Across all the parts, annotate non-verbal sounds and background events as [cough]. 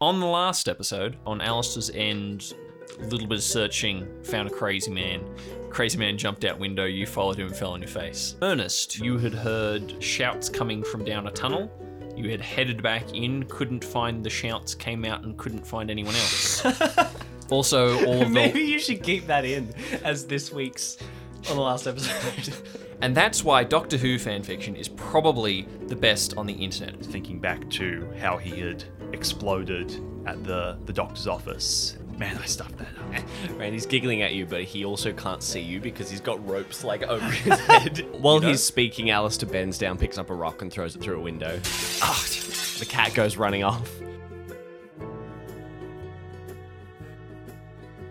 On the last episode, on Allister's end, a little bit of searching, found a crazy man. Crazy man jumped out window, you followed him and fell on your face. Ernest, you had heard shouts coming from down a tunnel. You had headed back in, couldn't find the shouts, came out and couldn't find anyone else. [laughs] also, all of Maybe the. you should keep that in as this week's on the last episode. [laughs] And that's why Doctor Who fanfiction is probably the best on the internet. Thinking back to how he had exploded at the, the doctor's office. Man, I stuffed that up. [laughs] Randy's giggling at you, but he also can't see you because he's got ropes like over [laughs] his head. While he's speaking, Allister bends down, picks up a rock, and throws it through a window. [laughs] Ah, the cat goes running off.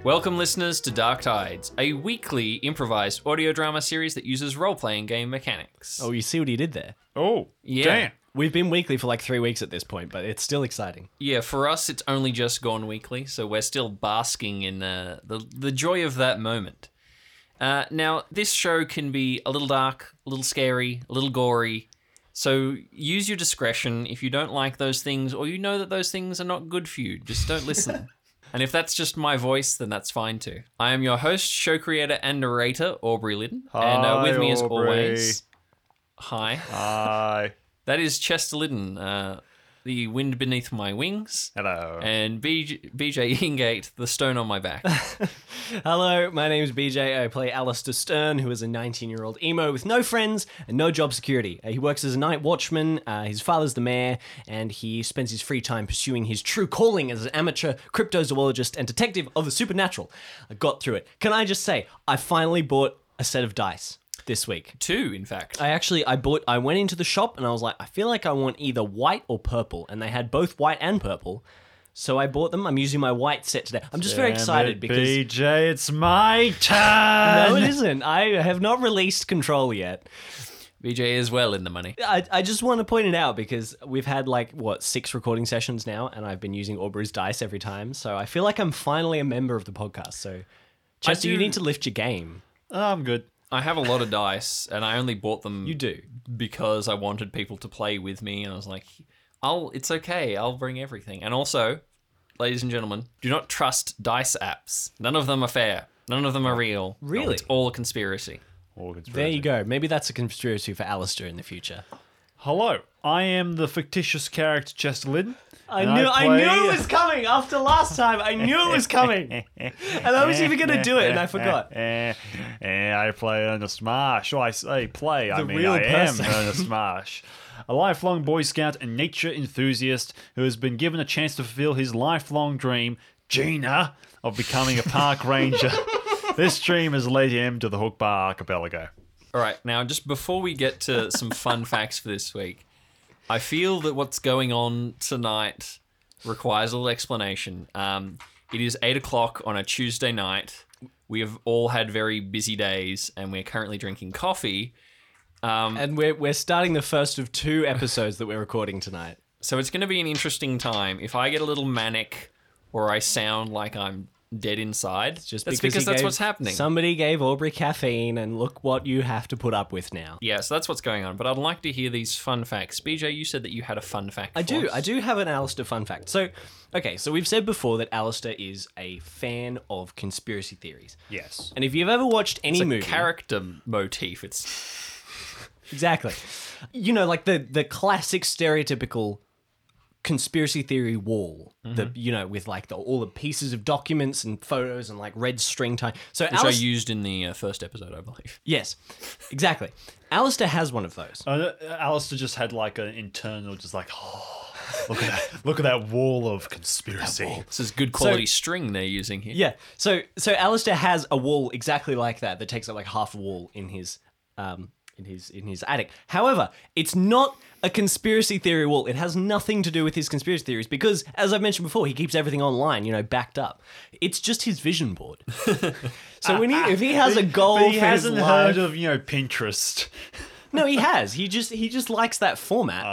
Welcome, listeners, to Dark Tides, a weekly improvised audio drama series that uses role playing game mechanics. Oh, you see what he did there? Oh, Yeah. damn. We've been weekly for like three weeks at this point, but it's still exciting. Yeah, for us, it's only just gone weekly, so we're still basking in uh, the the joy of that moment. Uh, now, this show can be a little dark, a little scary, a little gory. So use your discretion. If you don't like those things, or you know that those things are not good for you, just don't [laughs] listen. and if that's just my voice, then that's fine too. I am your host, show creator, and narrator, Aubrey Liddon, and uh, with Hi, me as always, hi. Hi. That is Chester Liddon, uh, the wind beneath my wings, Hello. and BJ, BJ Ingate, the stone on my back. [laughs] Hello, my name is BJ. I play Allister Stern, who is a 19 year old emo with no friends and no job security. Uh, he works as a night watchman, uh, his father's the mayor, and he spends his free time pursuing his true calling as an amateur cryptozoologist and detective of the supernatural. I got through it. Can I just say, I finally bought a set of dice this week. Two, in fact. I actually I bought I went into the shop and I was like I feel like I want either white or purple and they had both white and purple. So I bought them. I'm using my white set today. I'm just very Damn excited it, because BJ, it's my turn. [laughs] no, it isn't. I have not released control yet. BJ is well in the money. I, I just want to point it out because we've had like what six recording sessions now, and I've been using Aubrey's dice every time. So I feel like I'm finally a member of the podcast. So Chester, you need to lift your game. Oh, I'm good. I have a lot of dice, and I only bought them. You do. because I wanted people to play with me, and I was like, "I'll. It's okay. I'll bring everything." And also, ladies and gentlemen, do not trust dice apps. None of them are fair. None of them are real. Really? It's all a conspiracy. All There you go. Maybe that's a conspiracy for Allister in the future. Hello, I am the fictitious character Chester Liddon. I and knew I, play- knew it was coming after last time. I knew it was coming. and I was even going to do it and I forgot. I play Ernest Marsh. Oh, I say play. I The mean, I person. am Ernest [laughs] Marsh. A lifelong Boy Scout and nature enthusiast who has been given a chance to fulfill his lifelong dream, Gina, of becoming a park ranger. [laughs] this dream has led him to the Hookba Archipelago. All right, now just before we get to some fun [laughs] facts for this week, I feel that what's going on tonight requires a little explanation. Um, it is eight o'clock on a Tuesday night. We have all had very busy days, and we're currently drinking coffee. And we're, we're starting the first of two episodes that we're recording tonight. So it's going to be an interesting time. If I get a little manic or I sound like I'm dead inside, Just that's because, because that's gave- what's happening. Somebody gave Aubrey caffeine, and look what you have to put up with now. yeah, so that's what's going on. But I'd like to hear these fun facts. BJ, you said that you had a fun fact. I do. us. I do have an Allister fun fact. So, okay, so we've said before that Allister is a fan of conspiracy theories. Yes. And if you've ever watched any It's a movie, character motif. It's [laughs] exactly, you know, like the the classic stereotypical conspiracy theory wall, that you know, with like the, all the pieces of documents and photos and like red string tie. So, which I used in the uh, first episode, I believe. [laughs] yes, exactly. Allister has one of those. Uh, Allister just had like an internal, just like, oh, [gasps] look at that, look at that wall of conspiracy. This is good quality string they're using here. Yeah. So so Allister has a wall exactly like that that takes up like half a wall in his um in his in his attic. However, it's not a conspiracy theory wall. It has nothing to do with his conspiracy theories because as I've mentioned before, he keeps everything online, you know, backed up. It's just his vision board. [laughs] so when he if he has a goal But he hasn't life, heard of you know Pinterest. no, he has. He just he just likes that format,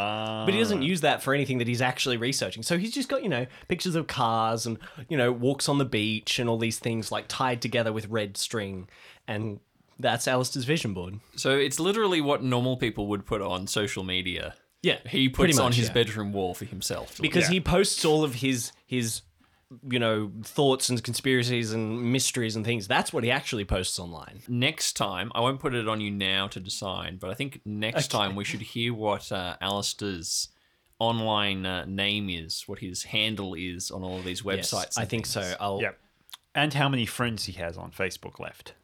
but he doesn't ah. use that for anything that he's actually researching. So he's just got you know pictures of cars and you know walks on the beach and all these things like tied together with red string, and that's Allister's vision board. So it's literally what normal people would put on social media. Yeah, he pretty puts on his yeah. bedroom wall for himself. because Yeah. he posts all of his his you know thoughts and conspiracies and mysteries and things. That's what he actually posts online. next time, I won't put it on you now to decide, but I think next time we should hear what uh, Allister's online uh, name is, what his handle is on all of these Yes, websites. I think things. so. I'll Yep. And how many friends he has on Facebook left.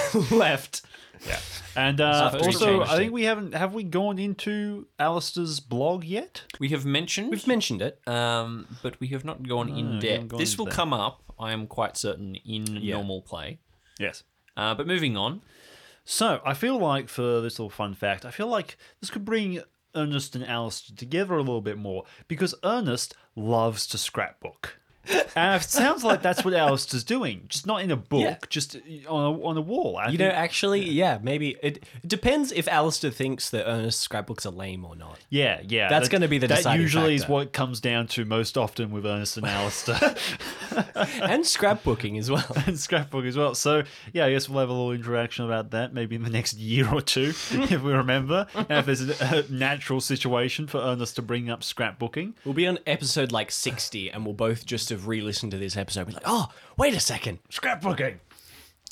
[laughs] left. Yeah. And uh, So also, changed I think it. we haven't have we gone into Allister's blog yet? We have mentioned, We've mentioned it. um, but we have not gone in haven't depth. gone This into will that. come up, I am quite certain, in normal play. Yes. Uh, but moving on, So I feel like for this little fun fact, I feel like this could bring Ernest and Allister together a little bit more because Ernest loves to scrapbook. And it sounds like that's what Allister's doing, just not in a book, Yeah. just uh, on a, on a wall. I You know, actually, yeah, maybe it, it depends if Allister thinks that Ernest's scrapbooks are lame or not. yeah, yeah. That's that- gonna be the That usually is what it comes down to most often with Ernest and Allister. [laughs] and scrapbooking as well. [laughs] and scrapbook as well. So yeah, I guess we'll have a little interaction about that maybe in the next year or two, [laughs] if we remember. And if there's a, a natural situation for Ernest to bring up scrapbooking. We'll be on episode like 60 and we'll both just have re listened to this episode. Be like, oh, wait a second. Scrapbooking.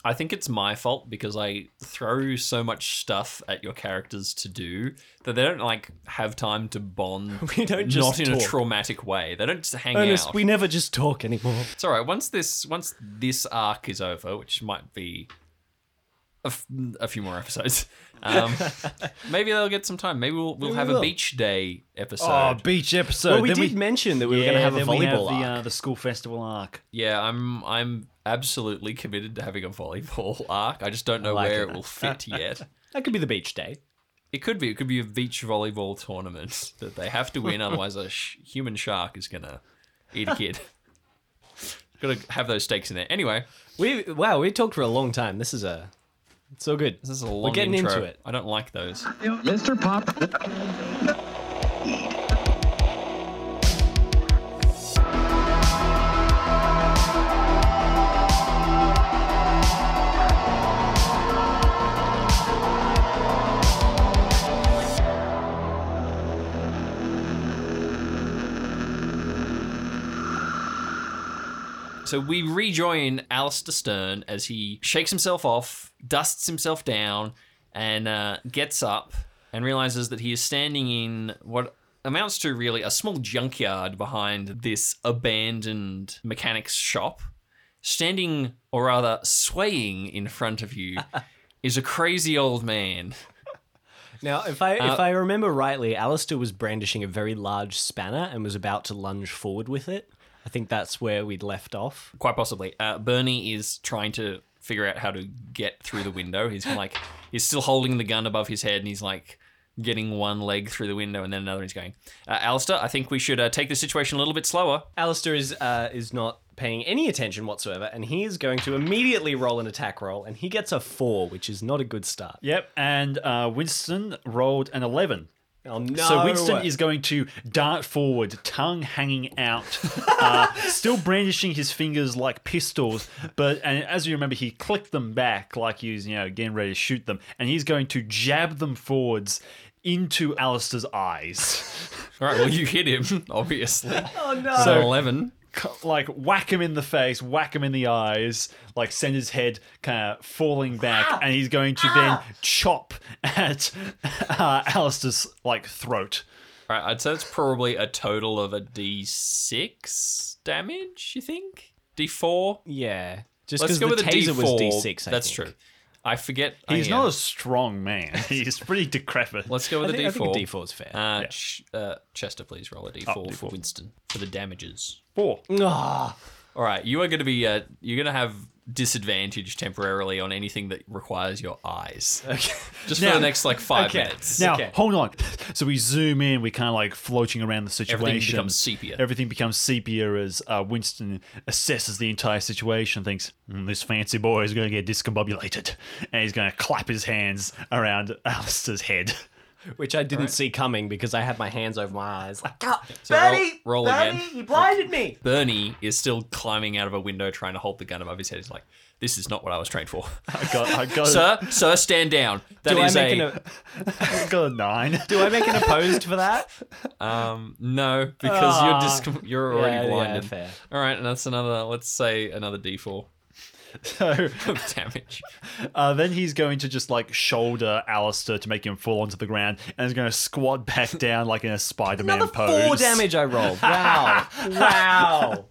I think it's my fault because I throw so much stuff at your characters to do that they don't like have time to bond. [laughs] We don't just not in a traumatic way. They don't just hang Ernest, out. we never just talk anymore. It's all right. Once this once this arc is over, which might be a, f- a few more episodes, um, [laughs] maybe they'll get some time. Maybe we'll we'll Maybe have we a will. beach day episode. Oh, beach episode. Well, we Then did mention that we were going to have a then we volleyball the, arc. uh, the school festival arc. yeah, I'm I'm absolutely committed to having a volleyball [laughs] arc. I just don't know like where it. it will fit yet. [laughs] That could be the beach day. It could be. It could be a beach volleyball tournament that they have to win, otherwise a sh- human shark is gonna eat a kid. Got to have those stakes in there. Anyway, We Wow, we talked for a long time. This is a. It's so good. this is a long We're getting intro. into it. I don't like those. Mr. Pop. So we rejoin Allister Stern as he shakes himself off, dusts himself down, and uh, gets up and realizes that he is standing in what amounts to really a small junkyard behind this abandoned mechanic's shop. Standing, or rather swaying in front of you, [laughs] is a crazy old man. Now, if I Uh, if I remember rightly, Allister was brandishing a very large spanner and was about to lunge forward with it. I think that's where we'd left off. Quite possibly. Uh, Bernie is trying to figure out how to get through the window. He's like, he's still holding the gun above his head, and he's like getting one leg through the window, and then another. He's going, uh, Allister, I think we should uh, take the situation a little bit slower. Allister is uh, is not paying any attention whatsoever, and he is going to immediately roll an attack roll, and he gets a four, which is not a good start. Yep, and uh, Winston rolled an 11. Oh no! So Winston is going to dart forward, tongue hanging out, uh, [laughs] still brandishing his fingers like pistols. But and as you remember, he clicked them back like he was, you know, getting ready to shoot them, and he's going to jab them forwards into Allister's eyes, All right, well, you hit him, [laughs] obviously. Oh no! So, 11. C- like whack him in the face, whack him in the eyes, like send his head kind of falling back, and he's going to then chop at [laughs] uh, Allister's like throat. All right, I'd say it's probably a total of a d6 damage, you think? D4? yeah, just because the with taser D4. was D6. I That's think. true. I forget. He's yeah. not a strong man. [laughs] He's pretty decrepit. Let's go I with think, a I think a D4. D4 is fair. Uh, Ch- uh, Chester, please roll a D4, Oh, for D4. Winston for the damages. Four. Ah, All right, you are going to be uh, you're going to have disadvantage temporarily on anything that requires your eyes. [laughs] okay. Just Now- for the next like five okay. minutes. Now, Okay. hold on. [laughs] So we zoom in. We kind of like floating around the situation. Everything becomes sepia. Everything becomes sepia as uh, Winston assesses the entire situation. Thinks "Mm, this fancy boy is going to get discombobulated, and he's going to clap his hands around Allister's head. [laughs] which I didn't see coming because I had my hands over my eyes. Like, "Ah, So roll- Bernie, roll Bernie, again. you blinded me. Bernie is still climbing out of a window trying to hold the gun above his head. He's like, "This is not what I was trained for, [laughs] I got, I got, [laughs] sir. Sir, stand down." That Do I make a an I got a nine. [laughs] do I make an opposed for that? um no because Ah. you're just you're already Yeah, yeah, blinded. fair. All right, and that's another. Let's say another D4 [laughs] So [laughs] damage. uh, then he's going to just like shoulder Allister to make him fall onto the ground, and he's going to squat back [laughs] down like in a Spider-Man Another pose. four damage I rolled. Wow, wow.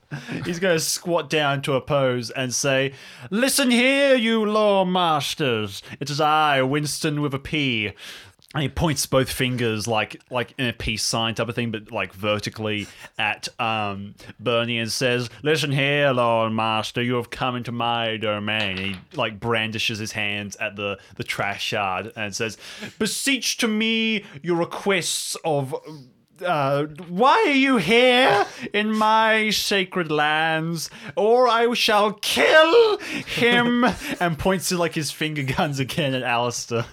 He's going to squat down to a pose and say, Listen here, you law masters. It is I, Winston with a P. And he points both fingers like like in a peace sign type of thing, but like vertically at um, Bernie and says, Listen here, Lord Master, you have come into my domain. And he like brandishes his hands at the, the trash yard and says, Beseech to me your requests of uh, why are you here in my sacred lands? Or I shall kill him. [laughs] and points to like his finger guns again at Allister.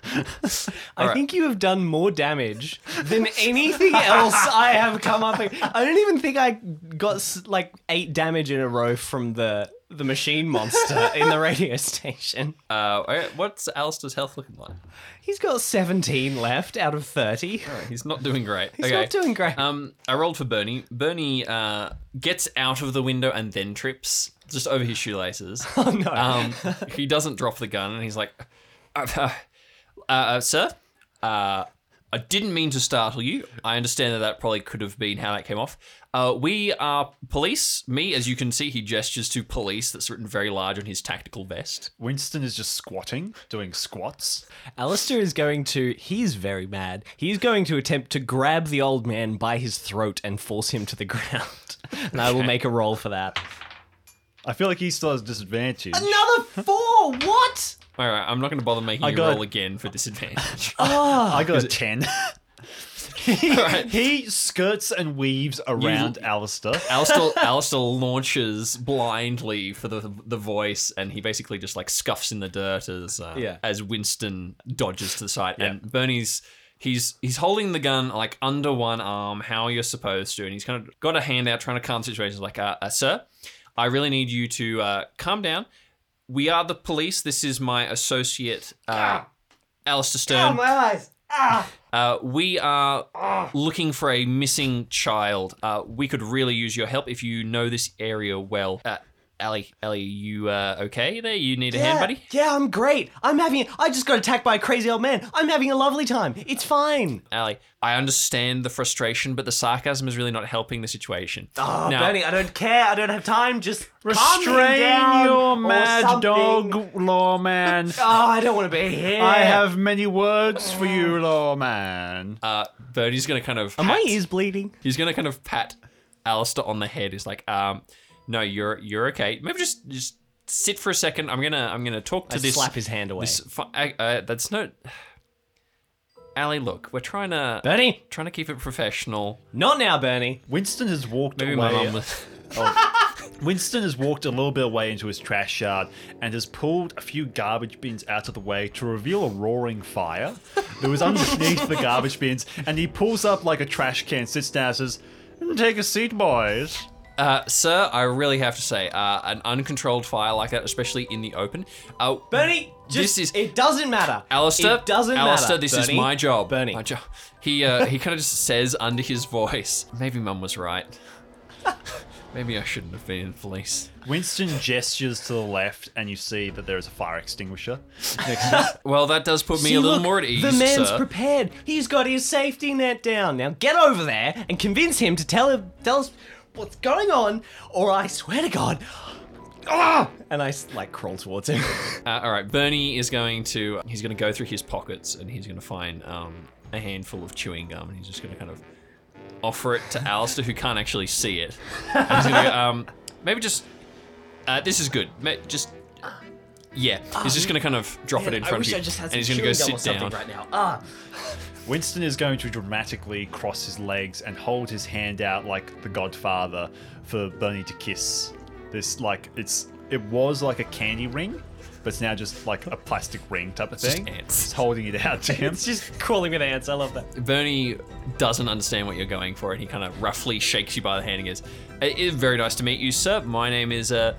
I think you have done more damage than [laughs] anything else I have come up. with. I don't even think I got like eight damage in a row from the the machine monster [laughs] in the radio station. Uh, all right, what's Alistair's health looking like? He's got 17 left out of 30. He's not doing great. He's okay. not doing great. Um, I rolled for Bernie. Bernie uh, gets out of the window and then trips just over his shoelaces. [laughs] oh no. Um, he doesn't drop the gun and he's like, uh, uh, uh, "Sir, uh, I didn't mean to startle you. I understand that that probably could have been how that came off. Uh, we are police. Me, as you can see, he gestures to police. That's written very large on his tactical vest. Winston is just squatting, doing squats. Allister is going to, he's very mad. He's going to attempt to grab the old man by his throat and force him to the [laughs] ground. And I will make a roll for that. I feel like he still has disadvantage. Another four! What? All right, I'm not going to bother making I you got- roll again for disadvantage. [laughs] I got a 10. [laughs] he, Right. he skirts and weaves around Allister. Allister, [laughs] Allister launches blindly for the the voice, and he basically just like scuffs in the dirt as uh, Yeah. as Winston dodges to the side, and Bernie's. He's he's holding the gun like under one arm, how you're supposed to, and he's kind of got a hand out trying to calm the situation. He's like, uh, uh, "Sir, I really need you to uh, calm down. We are the police. This is my associate, uh, Allister Stern. eyes! Uh, we are looking for a missing child. Uh, we could really use your help if you know this area well. Uh, Ali, Ali, you uh, okay there? You need a hand, buddy? Yeah, I'm great. I'm having. I just got attacked by a crazy old man. I'm having a lovely time. It's fine. Ali, I understand the frustration, but the sarcasm is really not helping the situation. Oh, Now- Bernie, I don't care. I don't have time. Just Restrain down your mad dog, lawman. [laughs] Oh, I don't want to be here. I have many words for you, lawman. Uh, Bernie's gonna kind of. Are my ears bleeding? He's gonna kind of pat Allister on the head. He's like, um, no, you're you're okay. Maybe just just sit for a second. I'm gonna I'm gonna talk to I this. slap his hand away. This, fi- I- uh, that's no. Ali, look, we're trying to Bernie, trying to keep it professional. not now, Bernie. Winston has walked Maybe my away. mum was. [laughs] Winston has walked a little bit away into his trash yard and has pulled a few garbage bins out of the way to reveal a roaring fire that was underneath the garbage bins. And he pulls up like a trash can, sits down, and says, "Take a seat, boys." Uh, sir, I really have to say, uh, an uncontrolled fire like that, especially in the open. Uh, Bernie, just, This is- it doesn't matter. Allister, it doesn't Allister, matter. this is my job. Bernie. My job. He uh, he kind of just says under his voice, maybe Mum was right. [laughs] maybe I shouldn't have been in police. Winston gestures to the left, and you see that there is a fire extinguisher next to. [laughs] Well, that does put me See, a little look, more at ease, The man's sir. prepared. He's got his safety net down. Now get over there and convince him to tell him, tell us what's going on, or I swear to God. Ah! And I like crawl towards him. [laughs] Uh, all right, Bernie is going to he's going to go through his pockets and he's going to find um, a handful of chewing gum and he's just going to kind of offer it to Allister who can't actually see it. And he's going to go, [laughs] um, maybe just uh, this is good. Just yeah, he's just going to kind of drop it in front of you I just had and he's going to go sit down. right now. Ah. Winston is going to dramatically cross his legs and hold his hand out like the Godfather for Bernie to kiss. This like it's it was like a candy ring, but it's now just like a plastic ring type of just thing. ants. It's holding it out to [laughs] him. It's just crawling with ants. I love that. Bernie doesn't understand what you're going for, and he kind of roughly shakes you by the hand and goes, "It is very nice to meet you, sir. My name is uh,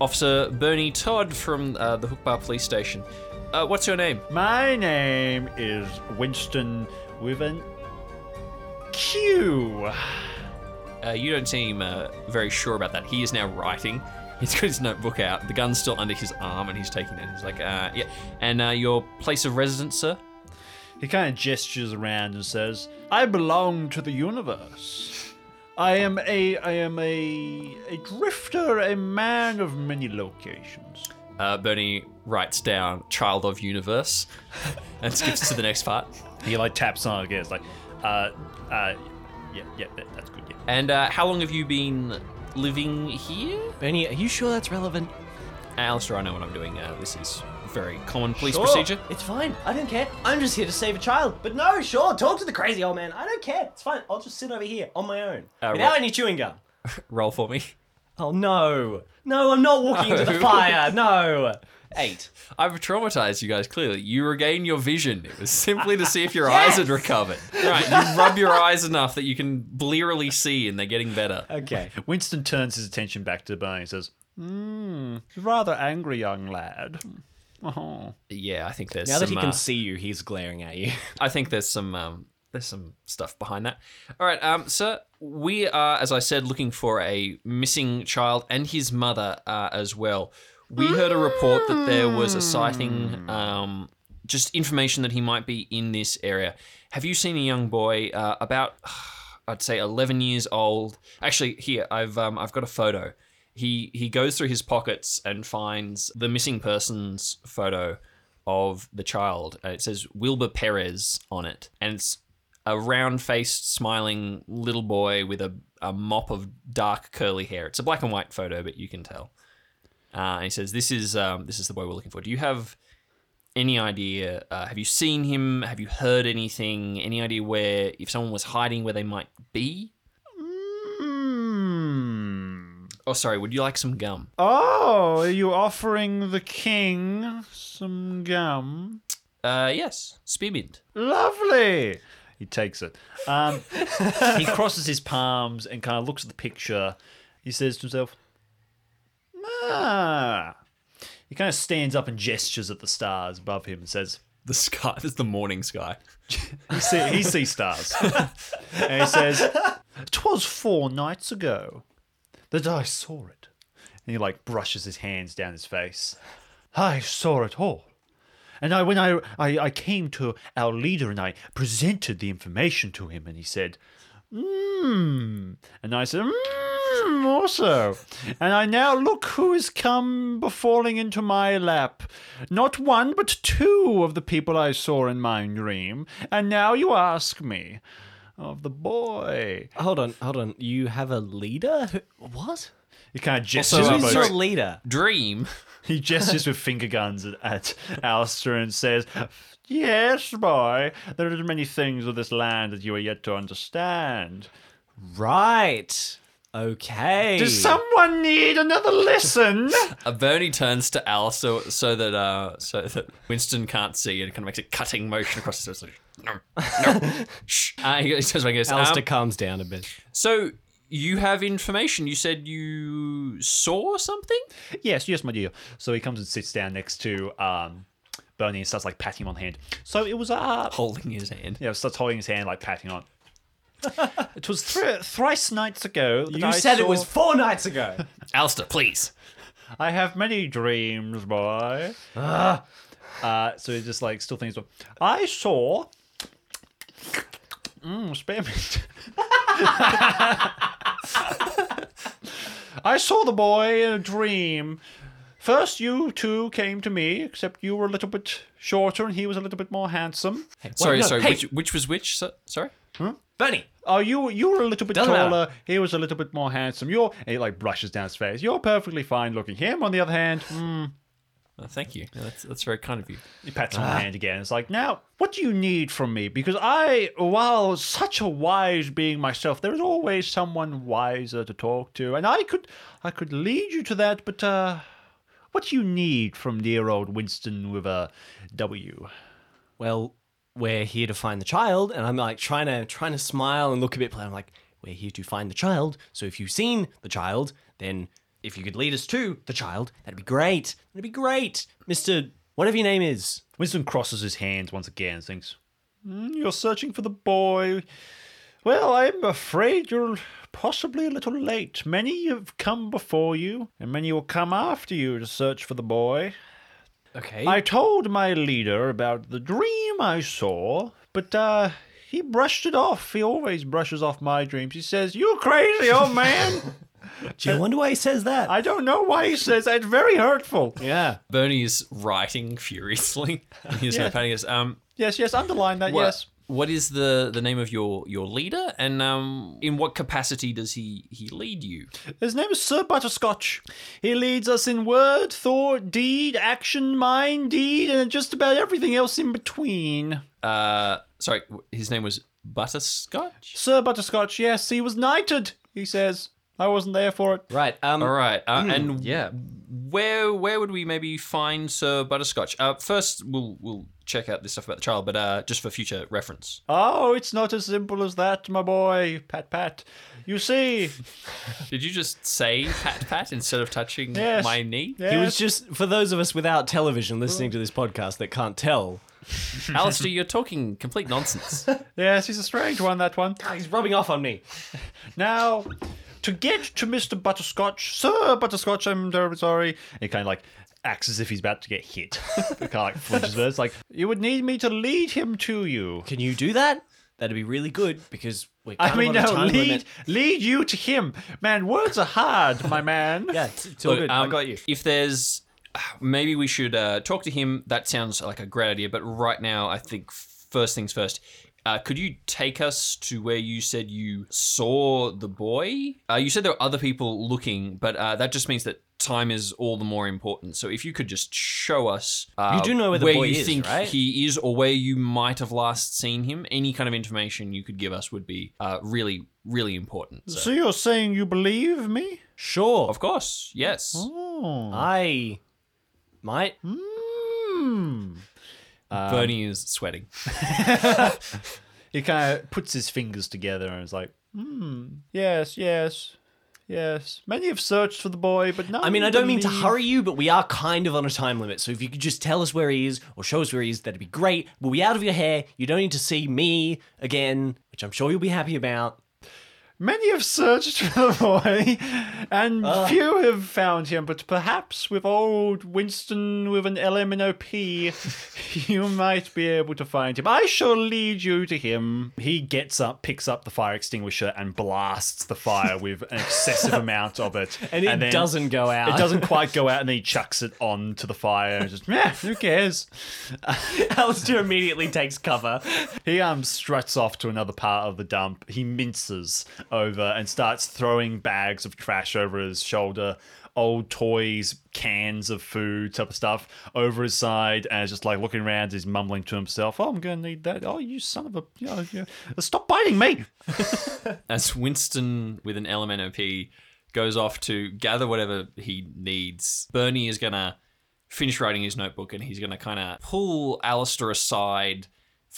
Officer Bernie Todd from uh, the Hookba Police Station. Uh, what's your name?" My name is Winston with an Q. Uh, you don't seem uh, very sure about that. He is now writing. [laughs] He's got his notebook out. The gun's still under his arm, and he's taking it. He's like, uh, "Yeah." And uh, your place of residence, sir? He kind of gestures around and says, "I belong to the universe. I am a I am a a drifter, a man of many locations." Uh, Bernie writes down "Child of Universe" [laughs] and skips to the next part. He like taps on it again. It's like, uh, uh, yeah, yeah, that, that's good. Yeah. And uh, how long have you been living here? Bernie, are you sure that's relevant? Allister, I know what I'm doing. Uh, this is very common police Sure, procedure. It's fine. I don't care. I'm just here to save a child. But no, sure, talk to the crazy old man. I don't care. It's fine. I'll just sit over here on my own Uh, without right. any chewing gum. [laughs] Roll for me. Oh no, no, I'm not walking into the fire. No. Eight. I've traumatized you guys clearly. You regain your vision. It was simply to see if your eyes had [laughs] recovered. Right, you rub your eyes enough that you can blearily see and they're getting better. Okay. Winston turns his attention back to Bernie and says, Hmm, rather angry young lad. Oh. Yeah, I think there's Now that some, he can uh, see you, he's glaring at you. I think there's some um, there's some stuff behind that. All right, um, sir, we are, as I said, looking for a missing child and his mother uh, as well. We heard a report that there was a sighting, um, just information that he might be in this area. Have you seen a young boy uh, about, [sighs] I'd say, 11 years old? Actually, here I've um, I've got a photo. He he goes through his pockets and finds the missing person's photo of the child. Uh, it says Wilbur Perez on it, and it's a round-faced, smiling little boy with a, a mop of dark curly hair. It's a black and white photo, but you can tell. Uh, and he says, "This is um, this is the boy we're looking for. Do you have any idea? Uh, have you seen him? Have you heard anything? Any idea where if someone was hiding, where they might be? Hmm. Oh, sorry. Would you like some gum? Oh, are you offering the king some gum? Uh, yes, spearmint. Lovely. He takes it. Um, he [laughs] crosses his palms and kind of looks at the picture. He says to himself, "Ah." He kind of stands up and gestures at the stars above him and says, The sky. This is the morning sky. [laughs] He, see, he sees stars. and he says, "'Twas four nights ago that I saw it." And he like brushes his hands down his face. I saw it all. And I, when I, I, I came to our leader and I presented the information to him, and he said, "Hmm." And I said, "Hmm." Also, and I now look who has come falling into my lap. Not one, but two of the people I saw in my dream. And now you ask me of the boy. hold on, hold on. You have a leader? Who, what? He kind of gestures. Also, with Who's your leader? Dream. He gestures with finger guns at, at Allister and says, Yes, boy, there are many things of this land that you are yet to understand. Right. Okay. Does someone need another lesson? Uh, Bernie turns to Allister so that uh, so that Winston can't see and kind of makes a cutting motion across his face. Like, no, [laughs] no, shh. Uh, he turns back Allister um, calms down a bit. so you have information. You said you saw something. yes, yes, my dear. So he comes and sits down next to um, Bernie and starts like patting him on the hand. So it was uh, Holding his hand. yeah, starts holding his hand like patting on. [laughs] it was thr- thrice nights ago. That You I said it was four nights ago. [laughs] Allister, please. I have many dreams, boy. Uh, so he just like still thinks. I saw. Mmm, spare mint. [laughs] I saw the boy in a dream. First, you two came to me, except you were a little bit shorter and he was a little bit more handsome. Sorry, no, sorry. hey. Which, which was which? So- sorry. Bernie. Oh, you you were a little bit Doesn't matter. taller. He was a little bit more handsome. You're and he like brushes down his face. You're perfectly fine looking. Him, on the other hand, mm, Uh, thank you. That's that's very kind of you. He pats him on the hand again. It's like, now, what do you need from me? Because I, while such a wise being myself, there is always someone wiser to talk to, and I could, I could lead you to that. But uh, what do you need from dear old Winston with a W? well, we're here to find the child, and I'm like trying to trying to smile and look a bit plain. I'm like, we're here to find the child. So if you've seen the child, then if you could lead us to the child, that'd be great. That'd be great, Mister. Whatever your name is. Winston crosses his hands once again and thinks, "Hmm, You're searching for the boy. Well, I'm afraid you're possibly a little late. Many have come before you, and many will come after you to search for the boy. Okay. I told my leader about the dream I saw, but uh, he brushed it off. He always brushes off my dreams. He says, You're crazy, old man. [laughs] Do you wonder why he says that? I don't know why he says that. It's very hurtful. yeah. Bernie is writing furiously. He's Yeah. notepading us. Um, Yes, yes, underline that, what- yes. What is the the name of your your leader, and um, in what capacity does he he lead you? His name is Sir Butterscotch. He leads us in word, thought, deed, action, mind, deed, and just about everything else in between. Uh, sorry, his name was Butterscotch. Sir Butterscotch, yes, he was knighted, he says. I wasn't there for it. Right. Um. All right, uh, and yeah. where where would we maybe find Sir Butterscotch? Uh, first, we'll we'll check out this stuff about the child, but uh, just for future reference. Oh, it's not as simple as that, my boy. Pat, pat. You see, [laughs] Did you just say pat pat instead of touching Yes. my knee? yes, He was just for those of us without television listening to this podcast that can't tell. [laughs] Allister, you're talking complete nonsense. [laughs] yes, he's a strange one, that one. Ah, he's rubbing off on me. Now, to get to Mr. Butterscotch, Sir Butterscotch, I'm terribly sorry. He kind of like acts as if he's about to get hit. [laughs] he kind of like flinches a bit. It's like, you would need me to lead him to you. Can you do that? That'd be really good because we're. I mean, of no, lead, limit. lead you to him. Man, words are hard, my man. [laughs] Yeah, it's, it's all Look, good. I um, got you. If there's, maybe we should uh, talk to him. That sounds like a great idea. But right now, I think first things first. Uh, could you take us to where you said you saw the boy? Uh, you said there were other people looking, but uh, that just means that time is all the more important. So if you could just show us, uh, You do know where the where boy you is, think right? he is, or where you might have last seen him. Any kind of information you could give us would be uh, really, really important. So, So you're saying you believe me? Sure. of course, yes. Oh. I might. Hmm. Bernie is sweating. [laughs] He kind of puts his fingers together and is like, hmm, yes, yes, yes. Many have searched for the boy, but no. I mean, I don't mean to hurry you, but we are kind of on a time limit. So if you could just tell us where he is or show us where he is, that'd be great. We'll be out of your hair. You don't need to see me again, which I'm sure you'll be happy about. Many have searched for the boy, and few have found him. But perhaps with old Winston with an LMNOP, you might be able to find him. I shall lead you to him. He gets up, picks up the fire extinguisher, and blasts the fire [laughs] with an excessive amount of it. [laughs] And it then- doesn't go out. It doesn't quite go out, and [laughs] then he chucks it onto the fire. And just, yeah, who cares? Allister immediately takes cover. He um struts off to another part of the dump. He minces over and starts throwing bags of trash over his shoulder, old toys, cans of food, type of stuff over his side, and just like looking around. He's mumbling to himself, "Oh, I'm gonna need that. Oh, you son of a, you know, stop biting me." [laughs] as Winston with an LMNOP goes off to gather whatever he needs, Bernie is gonna finish writing his notebook and he's gonna kind of pull Allister aside,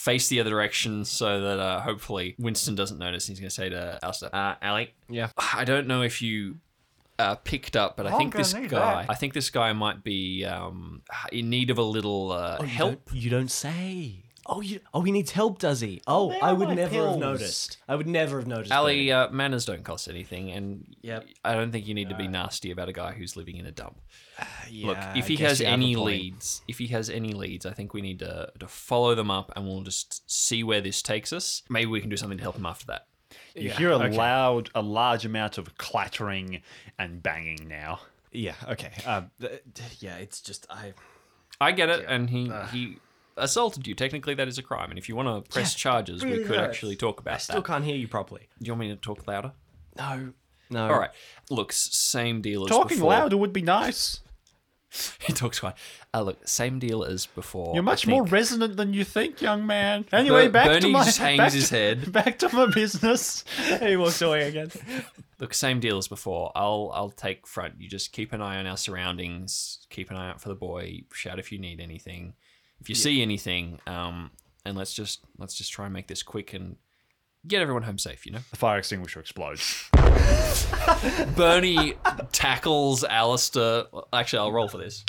face the other direction, so that uh, hopefully Winston doesn't notice. He's gonna say to Allister, uh, "Ali, Yeah. I don't know if you." Uh, picked up, but I think gonna this guy. that. I think this guy might be um, in need of a little uh, You help. don't- You don't say. Oh, you, oh, he needs help, does he? Oh, I would never pills. have noticed. I would never have noticed. Ali, uh, manners don't cost anything, and Yep. I don't think you need to be nasty about a guy who's living in a dump. Yeah, Look, if I he guess has you have a any point. leads, if he has any leads, I think we need to, to follow them up, and we'll just see where this takes us. Maybe we can do something to help him after that. You Yeah, hear a okay. loud, a large amount of clattering and banging now. Yeah. Okay. Uh, th- yeah. It's just I. I get it, and he he assaulted you. Technically, that is a crime, and if you want to press charges, we could hurts. actually talk about that. I still that. can't hear you properly. Do you want me to talk louder? No. No. All right. Look, s- same deal as Talking before. louder would be nice. [laughs] he talks quiet. Uh, look, same deal as before. You're I much more think. resonant than you think, young man. Anyway, Ber- back to Bernie my just hangs back his to- head. [laughs] Back to my business. [laughs] he walks away again. Look, same deal as before. I'll I'll take front. You just keep an eye on our surroundings. Keep an eye out for the boy. Shout if you need anything. If you see anything, um, and let's just let's just try and make this quick and get everyone home safe. You know. The fire extinguisher explodes. [laughs] Bernie tackles Allister. Actually, I'll roll for this.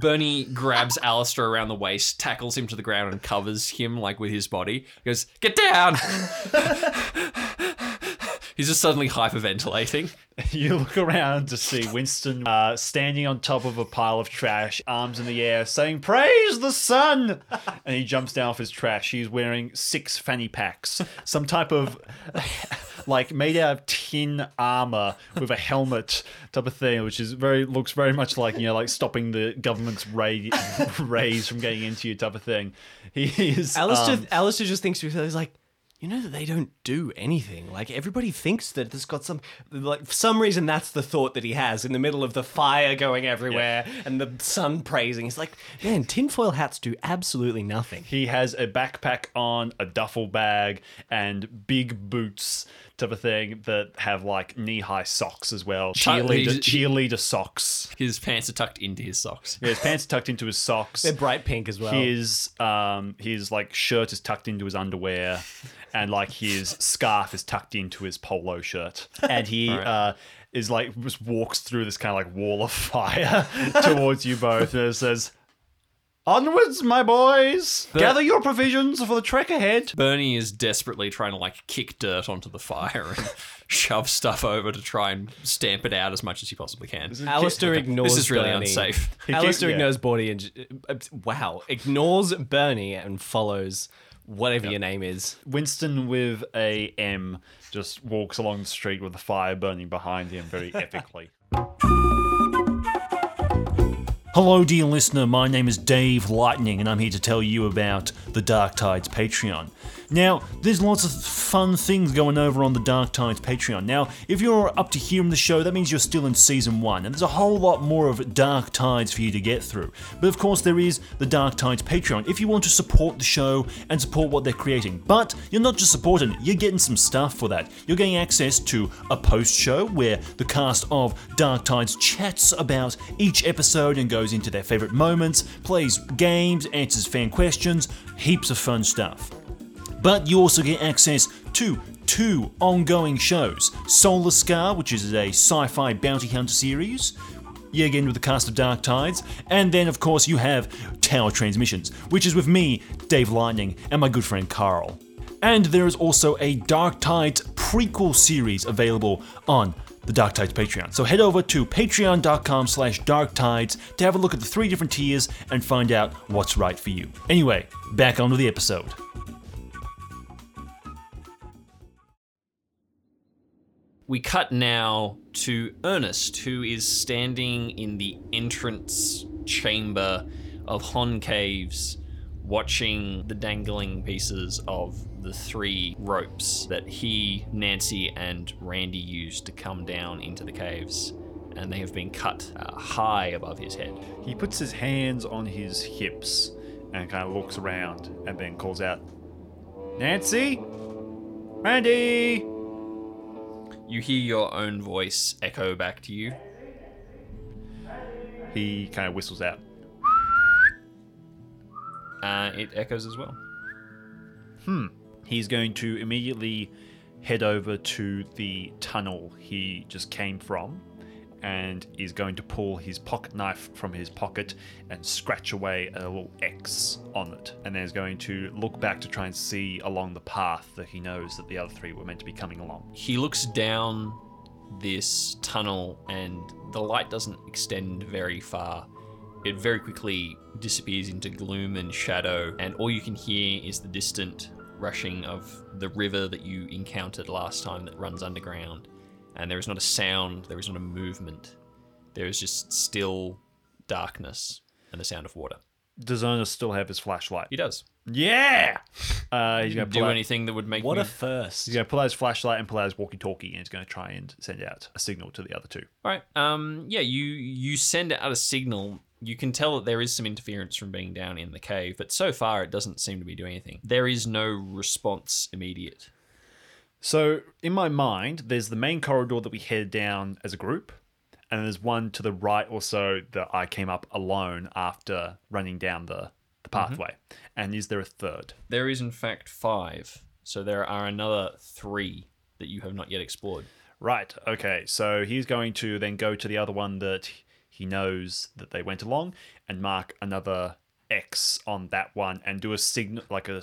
Bernie grabs Allister around the waist, tackles him to the ground, and covers him like with his body. He goes, "Get down!" [laughs] He's just suddenly hyperventilating. [laughs] You look around to see Winston uh, standing on top of a pile of trash, arms in the air, saying, Praise the sun! [laughs] And he jumps down off his trash. He's wearing six fanny packs, some type of, [laughs] like, made out of tin armor with a helmet type of thing, which is very, looks very much like, you know, like stopping the government's ray, rays from getting into you type of thing. He is. Allister, um, Allister just thinks to himself, he's like, you know that they don't do anything. Like everybody thinks that it's got some, like for some reason that's the thought that he has in the middle of the fire going everywhere and the sun praising. He's like, man, tinfoil hats do absolutely nothing. He has a backpack on, a duffel bag, and big boots type of thing that have like knee high socks as well. Cheerleader, he's- cheerleader socks. His pants are tucked into his socks. Yeah, his pants are tucked into his socks. They're bright pink as well. His um his like shirt is tucked into his underwear, and like his scarf is tucked into his polo shirt, and he uh is like just walks through this kind of like wall of [laughs] fire towards you both, and says. Onwards, my boys! Gather your provisions for the trek ahead. Bernie is desperately trying to like kick dirt onto the fire and [laughs] shove stuff over to try and stamp it out as much as he possibly can. Allister ignores This is really Bernie. unsafe. Allister yeah. ignores Bernie and uh, wow, ignores Bernie and follows whatever your name is. Winston with a M just walks along the street with the fire burning behind him very epically. [laughs] Hello, dear listener. My name is Dave Lightning, and I'm here to tell you about the Dark Tides Patreon. Now, there's lots of fun things going over on the Dark Tides Patreon. Now, if you're up to here in the show, that means you're still in season one, and there's a whole lot more of Dark Tides for you to get through. But of course, there is the Dark Tides Patreon if you want to support the show and support what they're creating. But you're not just supporting you're getting some stuff for that. You're getting access to a post show where the cast of Dark Tides chats about each episode and goes into their favorite moments, plays games, answers fan questions, heaps of fun stuff. But you also get access to two ongoing shows Solar Scar, which is a sci fi bounty hunter series. Yeah, again with the cast of Dark Tides. And then, of course, you have Tower Transmissions, which is with me, Dave Lightning, and my good friend Carl. And there is also a Dark Tides prequel series available on the Dark Tides Patreon. So head over to patreon.com slash darktides to have a look at the three different tiers and find out what's right for you. Anyway, back onto the episode. We cut now to Ernest, who is standing in the entrance chamber of Hon Caves, watching the dangling pieces of the three ropes that he, Nancy, and Randy used to come down into the caves. And they have been cut uh, high above his head. He puts his hands on his hips and kind of looks around and then calls out, Nancy? Randy! You hear your own voice echo back to you. He kind of whistles out. Uh, it echoes as well. Hmm. He's going to immediately head over to the tunnel he just came from and is going to pull his pocket knife from his pocket and scratch away a little X on it. And then is going to look back to try and see along the path that he knows that the other three were meant to be coming along. he looks down this tunnel and the light doesn't extend very far. It very quickly disappears into gloom and shadow, and all you can hear is the distant rushing of the river that you encountered last time that runs underground. And there is not a sound, there is not a movement. There is just still darkness and the sound of water. Does Ernest still have his flashlight? He does. Yeah. Uh, he's gonna Do out, anything that would make What me... a first. He's gonna pull out his flashlight and pull out his walkie-talkie, and he's gonna try and send out a signal to the other two. All right. Um. Yeah. You you send out a signal. You can tell that there is some interference from being down in the cave, but so far it doesn't seem to be doing anything. There is no response immediate. So in my mind, there's the main corridor that we head down as a group, and there's one to the right also that I came up alone after running down the, the mm-hmm. pathway. And is there a third? There is in fact five. So there are another three that you have not yet explored. Right. Okay. So he's going to then go to the other one that he knows that they went along and mark another X on that one and do a signal like a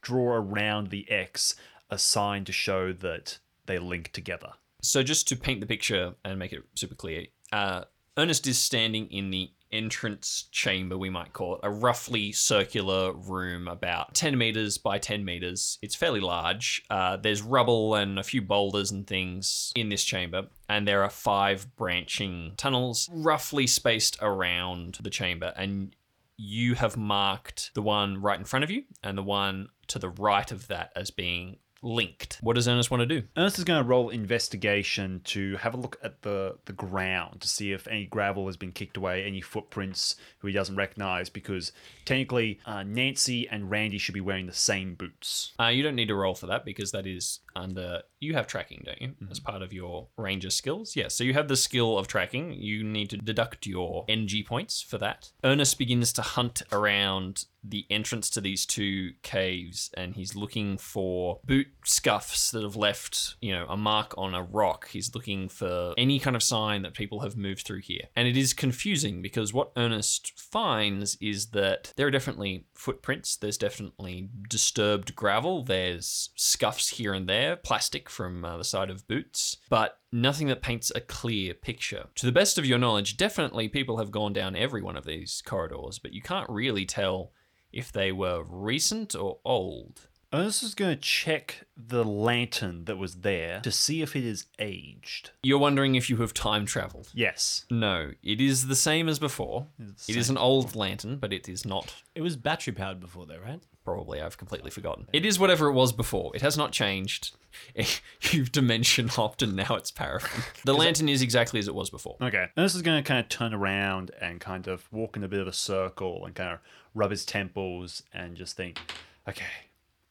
draw around the X a sign to show that they link together. So just to paint the picture and make it super clear, uh, Ernest is standing in the entrance chamber, we might call it, a roughly circular room about 10 meters by 10 meters. It's fairly large. Uh, there's rubble and a few boulders and things in this chamber, and there are five branching tunnels roughly spaced around the chamber. And you have marked the one right in front of you and the one to the right of that as being linked. What does Ernest want to do? Ernest is going to roll investigation to have a look at the, the ground to see if any gravel has been kicked away, any footprints who he doesn't recognize, because technically uh, Nancy and Randy should be wearing the same boots. Uh, you don't need to roll for that because that is under. You have tracking, don't you? As mm-hmm. part of your ranger skills? Yes. So you have the skill of tracking. You need to deduct your NG points for that. Ernest begins to hunt around the entrance to these two caves and he's looking for boot scuffs that have left, you know, a mark on a rock. He's looking for any kind of sign that people have moved through here. And it is confusing because what Ernest finds is that there are definitely footprints, there's definitely disturbed gravel, there's scuffs here and there, plastic from uh, the side of boots, but nothing that paints a clear picture. To the best of your knowledge, definitely people have gone down every one of these corridors, but you can't really tell if they were recent or old. Ernest is going to check the lantern that was there to see if it is aged. You're wondering if you have time traveled. Yes. No, it is the same as before. It's It is an old lantern, but it is not. It was battery powered before, though, right? Probably, I've completely forgotten. It is whatever it was before. It has not changed. [laughs] You've dimension hopped and now it's paraffin. [laughs] The lantern is exactly as it was before. Okay. Ernest is going to kind of turn around and kind of walk in a bit of a circle and kind of rub his temples and just think, okay,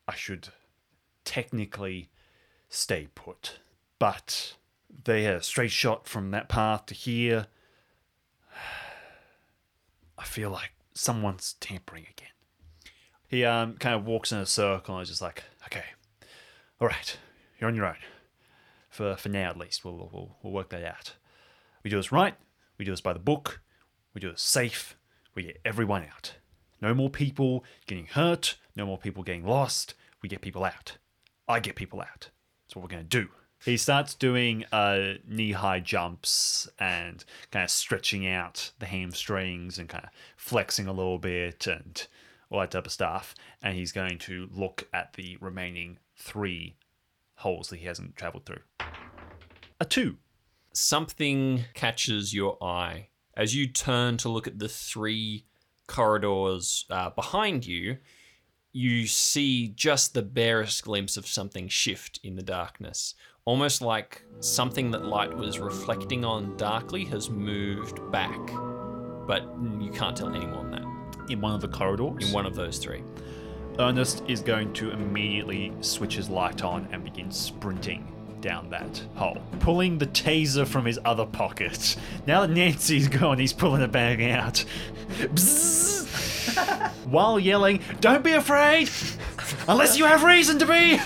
I should technically stay put. But they a straight shot from that path to here. [sighs] I feel like someone's tampering again. He um kind of walks in a circle and is just like, okay, all right, you're on your own. For for now at least, we'll we'll, we'll work that out. We do this right. We do this by the book. We do this safe. We get everyone out. No more people getting hurt. No more people getting lost. We get people out. I get people out. That's what we're going to do. He starts doing uh, knee high jumps and kind of stretching out the hamstrings and kind of flexing a little bit and all that type of stuff. And he's going to look at the remaining three holes that he hasn't traveled through. A two. something catches your eye as you turn to look at the three corridors uh, behind you. You see just the barest glimpse of something shift in the darkness, almost like something that light was reflecting on darkly has moved back, but you can't tell any more than that. in one of the corridors. In one of those three, Ernest is going to immediately switch his light on and begin sprinting down that hole, pulling the taser from his other pocket. Now that Nancy's gone, he's pulling the bag out. While yelling, Don't be afraid! Unless you have reason to be!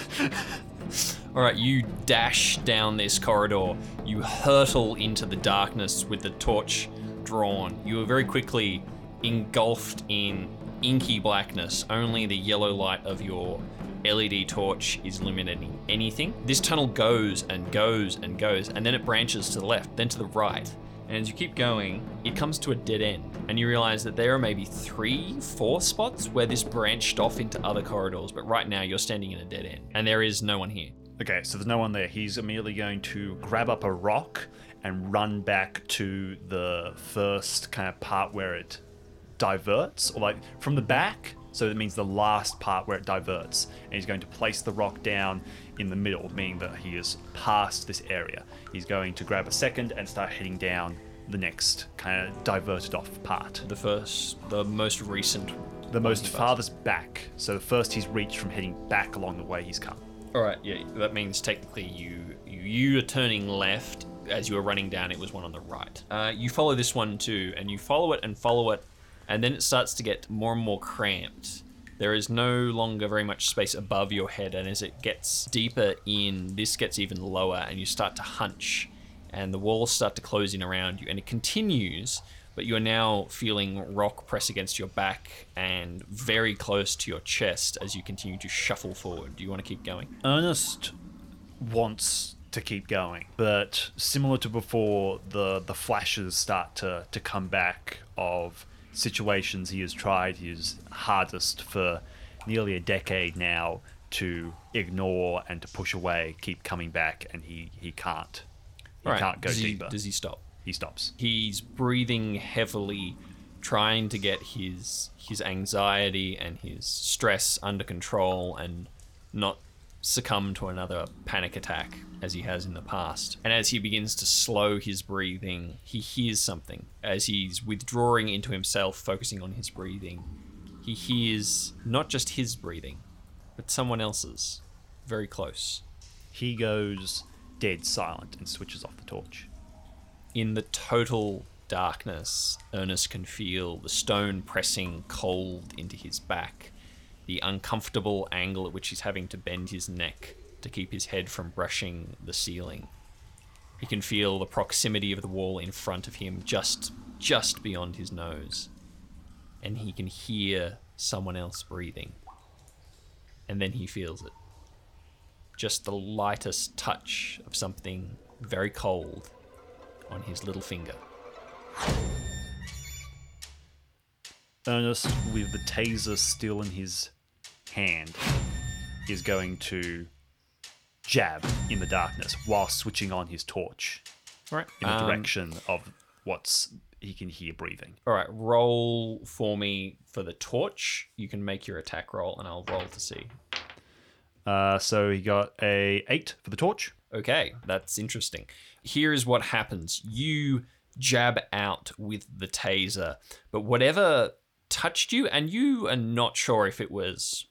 All right, you dash down this corridor. You hurtle into the darkness with the torch drawn. You are very quickly engulfed in inky blackness. Only the yellow light of your LED torch is illuminating anything. This tunnel goes and goes and goes, and then it branches to the left, then to the right. And as you keep going, it comes to a dead end. And you realize that there are maybe three, four spots where this branched off into other corridors, but right now you're standing in a dead end. And there is no one here. Okay, so there's no one there. He's immediately going to grab up a rock and run back to the first kind of part where it diverts, or like from the back. So that means the last part where it diverts, and he's going to place the rock down in the middle, meaning that he is past this area. He's going to grab a second and start heading down the next kind of diverted off part. The first, the most recent. The most farthest back. So the first he's reached from heading back along the way he's come. All right, yeah, that means technically you you you are turning left as you were running down. It was one on the right. Uh, you follow this one too, and you follow it and follow it, and then it starts to get more and more cramped. There is no longer very much space above your head, and as it gets deeper in, this gets even lower, and you start to hunch, and the walls start to close in around you, and it continues. But you are now feeling rock press against your back and very close to your chest as you continue to shuffle forward. Do you want to keep going? Ernest wants to keep going, but similar to before, the the flashes start to to come back of situations he has tried his hardest for nearly a decade now to ignore and to push away, keep coming back, and he he can't. He right. can't go does deeper. He, does he stop? he stops. He's breathing heavily, trying to get his his anxiety and his stress under control and not succumb to another panic attack as he has in the past. And as he begins to slow his breathing, he hears something. As he's withdrawing into himself, focusing on his breathing, he hears not just his breathing, but someone else's, very close. He goes dead silent and switches off the torch. in the total darkness, Ernest can feel the stone pressing cold into his back, the uncomfortable angle at which he's having to bend his neck to keep his head from brushing the ceiling. He can feel the proximity of the wall in front of him, just just beyond his nose, and he can hear someone else breathing. And then he feels it. Just the lightest touch of something very cold on his little finger. Ernest, with the taser still in his hand, is going to jab in the darkness while switching on his torch Right. in the direction of what's he can hear breathing. all right. Roll for me for the torch. You can make your attack roll, and I'll roll to see. Uh, so he got a eight for the torch. Okay, that's interesting. Here is what happens. You jab out with the taser, but whatever touched you, and you are not sure if it was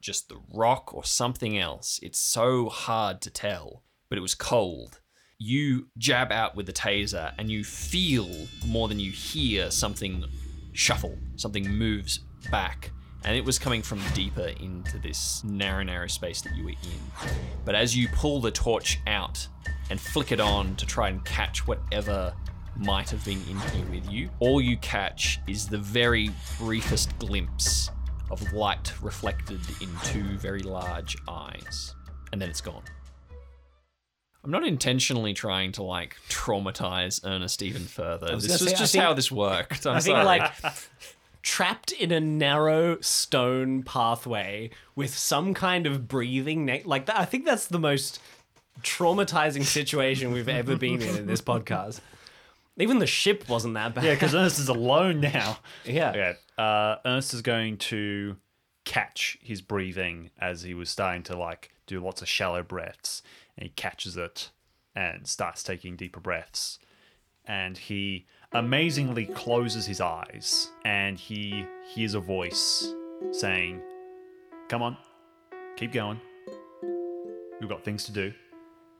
just the rock or something else. It's so hard to tell, but it was cold. You jab out with the taser, and you feel more than you hear something shuffle, something moves back. And it was coming from deeper into this narrow, narrow space that you were in. But as you pull the torch out and flick it on to try and catch whatever might have been in here with you, all you catch is the very briefest glimpse of light reflected in two very large eyes. And then it's gone. I'm not intentionally trying to like traumatize Ernest even further. was This gonna was say, just think- how this worked. I'm I think sorry. like trapped in a narrow stone pathway with some kind of breathing ne- like that. I think that's the most traumatizing situation we've ever been in in this [laughs] podcast. Even the ship wasn't that bad. Yeah, because Ernest is alone now. Yeah. Okay. Uh, Ernest is going to catch his breathing as he was starting to like do lots of shallow breaths, and he catches it and starts taking deeper breaths, and he amazingly closes his eyes, and he hears a voice saying, "Come on, keep going. We've got things to do."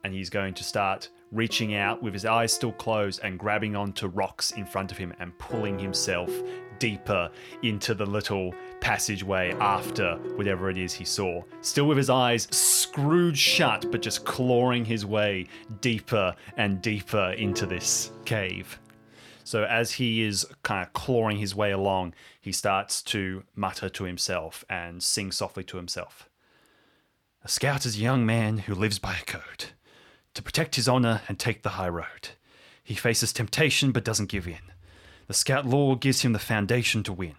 And he's going to start reaching out with his eyes still closed and grabbing onto rocks in front of him and pulling himself deeper into the little passageway after whatever it is he saw. Still with his eyes screwed shut, but just clawing his way deeper and deeper into this cave. So as he is kind of clawing his way along, he starts to mutter to himself and sing softly to himself. A scout is a young man who lives by a code. To protect his honor and take the high road. He faces temptation but doesn't give in. The scout law gives him the foundation to win.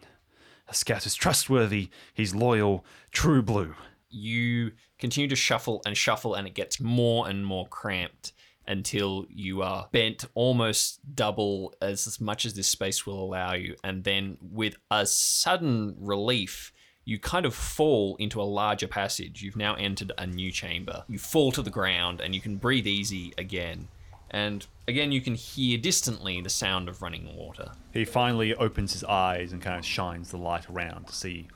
A scout is trustworthy, he's loyal, true blue. you continue to shuffle and shuffle and it gets more and more cramped until you are bent almost double as, as much as this space will allow you. And then, with a sudden relief, you kind of fall into a larger passage. You've now entered a new chamber. You fall to the ground and you can breathe easy again. And again, you can hear distantly the sound of running water. He finally opens his eyes and kind of shines the light around to see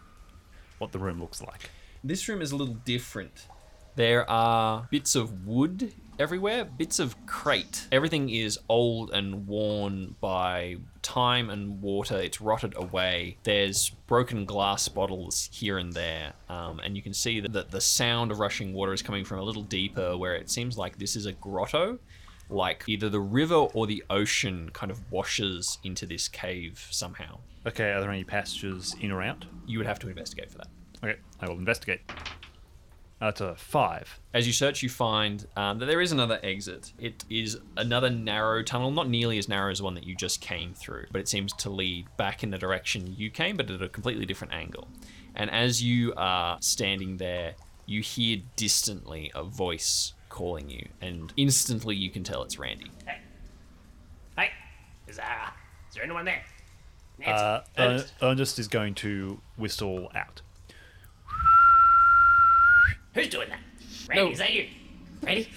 what the room looks like. This room is a little different. There are bits of wood everywhere, bits of crate. Everything is old and worn by time and water. It's rotted away. There's broken glass bottles here and there. Um, and you can see that the, the sound of rushing water is coming from a little deeper, where it seems like this is a grotto. Like either the river or the ocean kind of washes into this cave somehow. Okay, are there any passages in or out? You would have to investigate for that. Okay, I will investigate. That's a five. As you search, you find um, that there is another exit. It is another narrow tunnel, not nearly as narrow as the one that you just came through, but it seems to lead back in the direction you came, but at a completely different angle. And as you are standing there, you hear distantly a voice calling you, and instantly you can tell it's Randy. Hey, hey, is, uh, is there anyone there? Uh, Ernest? Er- Ernest is going to whistle out. Who's doing that? Randy, No. is that you? Randy?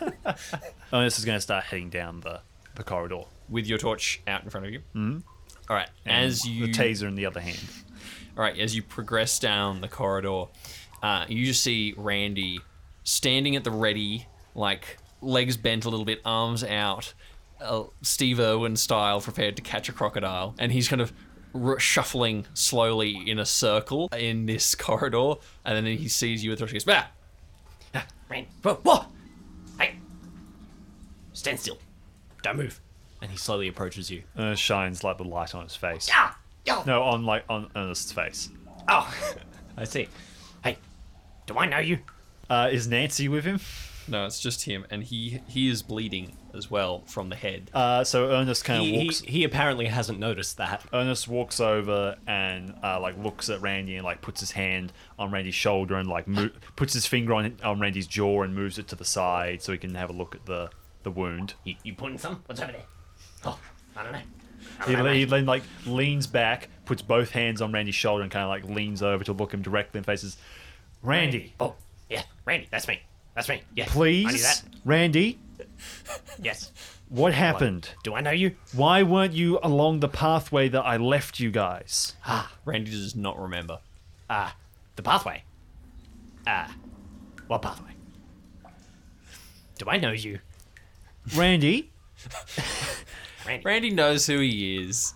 [laughs] Ernest is going to start heading down the, the corridor. With your torch out in front of you. Mm-hmm. All right. and As you The taser in the other hand. All right, as you progress down the corridor, uh, you just see Randy standing at the ready, like legs bent a little bit, arms out, uh, Steve Irwin style, prepared to catch a crocodile, and he's kind of r- shuffling slowly in a circle in this corridor, and then he sees you torch. He goes, "Ah!" Ah, Randy. Whoa, whoa! Hey! Stand still. Don't move. And he slowly approaches you. Ernest shines like the light on his face. Ah! Yo! No, on like on Ernest's face. Oh! [laughs] I see. hey, do I know you? Uh, is Nancy with him? No, it's just him, and he he is bleeding as well from the head. Uh, so Ernest kind of He, he, walks. he apparently hasn't noticed that. Ernest walks over and uh, like looks at Randy and like puts his hand on Randy's shoulder and like mo- puts his finger on on Randy's jaw and moves it to the side so he can have a look at the the wound. You, you putting some? What's over there? Oh, I don't know. I He, don't know, he mate. then like leans back, puts both hands on Randy's shoulder and kind of like leans over to look him directly in the faces. Randy, Oh, yeah, Randy, that's me. That's me. Yeah. I knew please, that. Randy, Yes. what happened? Do I know you? Why weren't you along the pathway that I left you guys? Ah, Randy does not remember. Ah, the pathway. Ah, what pathway? Do I know you, Randy, Randy? Randy knows who he is.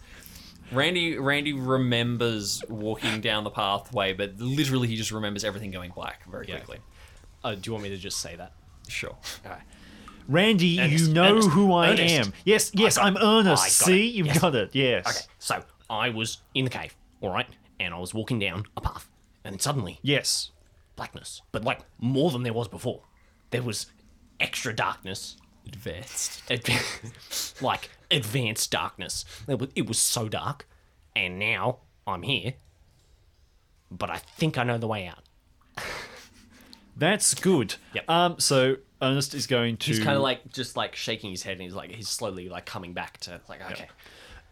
Randy Randy remembers walking down the pathway, but literally he just remembers everything going black very Yeah. quickly. Uh, do you want me to just say that? Sure. Alright. Randy, Ernest, you know Ernest, who I Ernest. am. Yes, yes, I'm. Ernest. See, it. you've Yes. got it. Yes. Okay, so I was in the cave, all right, and I was walking down a path, and then suddenly Yes. blackness, but like more than there was before. There was extra darkness, Advanced. Ad- [laughs] like advanced darkness. It was, it was so dark, and now I'm here. But I think I know the way out. [laughs] That's good. Yep. Um. So Ernest is going to. He's kind of like just like shaking his head, and he's like he's slowly like coming back to like okay.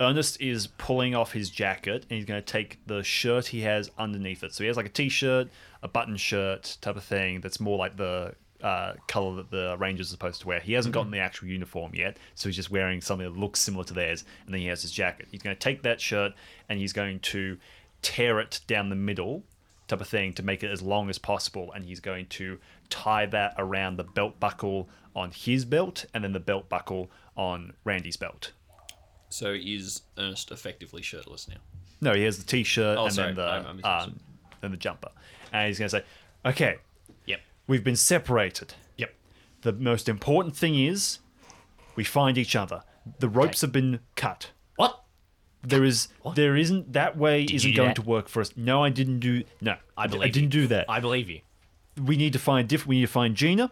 Ernest is pulling off his jacket, and he's going to take the shirt he has underneath it. So he has like a t-shirt, a button shirt type of thing. That's more like the uh, color that the Rangers are supposed to wear. He hasn't gotten the actual uniform yet, so he's just wearing something that looks similar to theirs. And then he has his jacket. He's going to take that shirt and he's going to tear it down the middle, type of thing, to make it as long as possible. And he's going to tie that around the belt buckle on his belt, and then the belt buckle on Randy's belt. So is Ernest effectively shirtless now? No, he has the t-shirt Oh, and sorry. then the I'm- I'm misunderstood. um, then the jumper, and he's going to say, "Okay, Yep. we've been separated. Yep. The most important thing is we find each other. The ropes have been cut. What? There is there isn't that way you isn't going that? to work for us. No, I didn't do. No, I believe I didn't do that. I believe you. we need to find diff. We need to find Gina.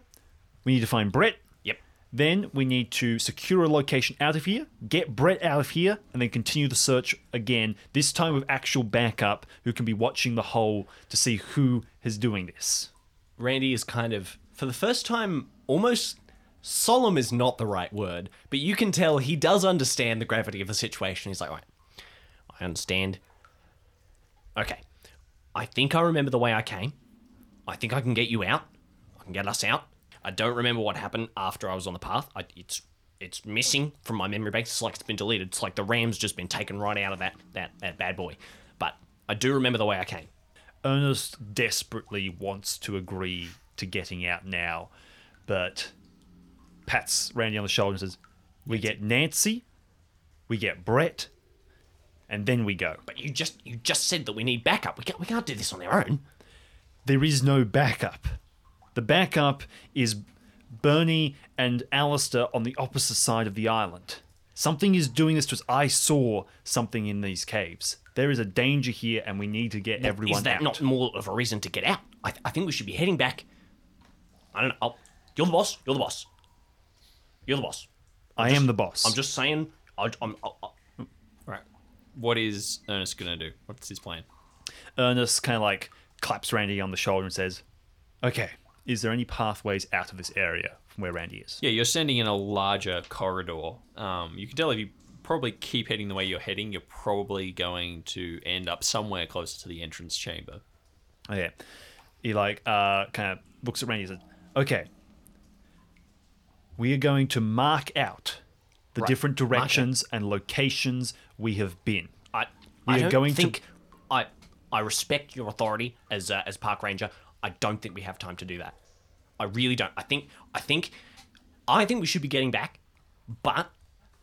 We need to find Brett. Yep. Then we need to secure a location out of here, get Brett out of here, and then continue the search again. This time with actual backup who can be watching the hole to see who is doing this. Randy is kind of, for the first time, almost solemn is not the right word, but you can tell he does understand the gravity of the situation. He's like, right, I understand. Okay, I think I remember the way I came. I think I can get you out. I can get us out. I don't remember what happened after I was on the path. I, it's it's missing from my memory bank. It's like it's been deleted. It's like the ram's just been taken right out of that that that bad boy. But I do remember the way I came. Ernest desperately wants to agree to getting out now, but pats Randy on the shoulder and says, "We get Nancy, we get Brett, and then we go." But you just you just said that we need backup. We can't we can't do this on our own. There is no backup. The backup is Berny and Allister on the opposite side of the island. Something is doing this to us. I saw something in these caves. There is a danger here, and we need to get everyone Is that out. not more of a reason to get out? I, th- I think we should be heading back. I don't know. I'll, you're the boss. You're the boss. You're the boss. I am the boss. I'm just saying. I, I'm. I. What is Ernest gonna do? What's his plan? Ernest kind of like claps Randy on the shoulder and says, "Okay, is there any pathways out of this area from where Randy is?" Yeah, you're sending in a larger corridor. Um, you can tell if you probably keep heading the way you're heading, you're probably going to end up somewhere closer to the entrance chamber. Okay. He like uh kind of looks at Randy and says, "Okay, we are going to mark out the different directions and locations we have been. I, We I are going to- I I respect your authority as uh, as park ranger. I don't think we have time to do that. I really don't. I think. I think. I think we should be getting back. But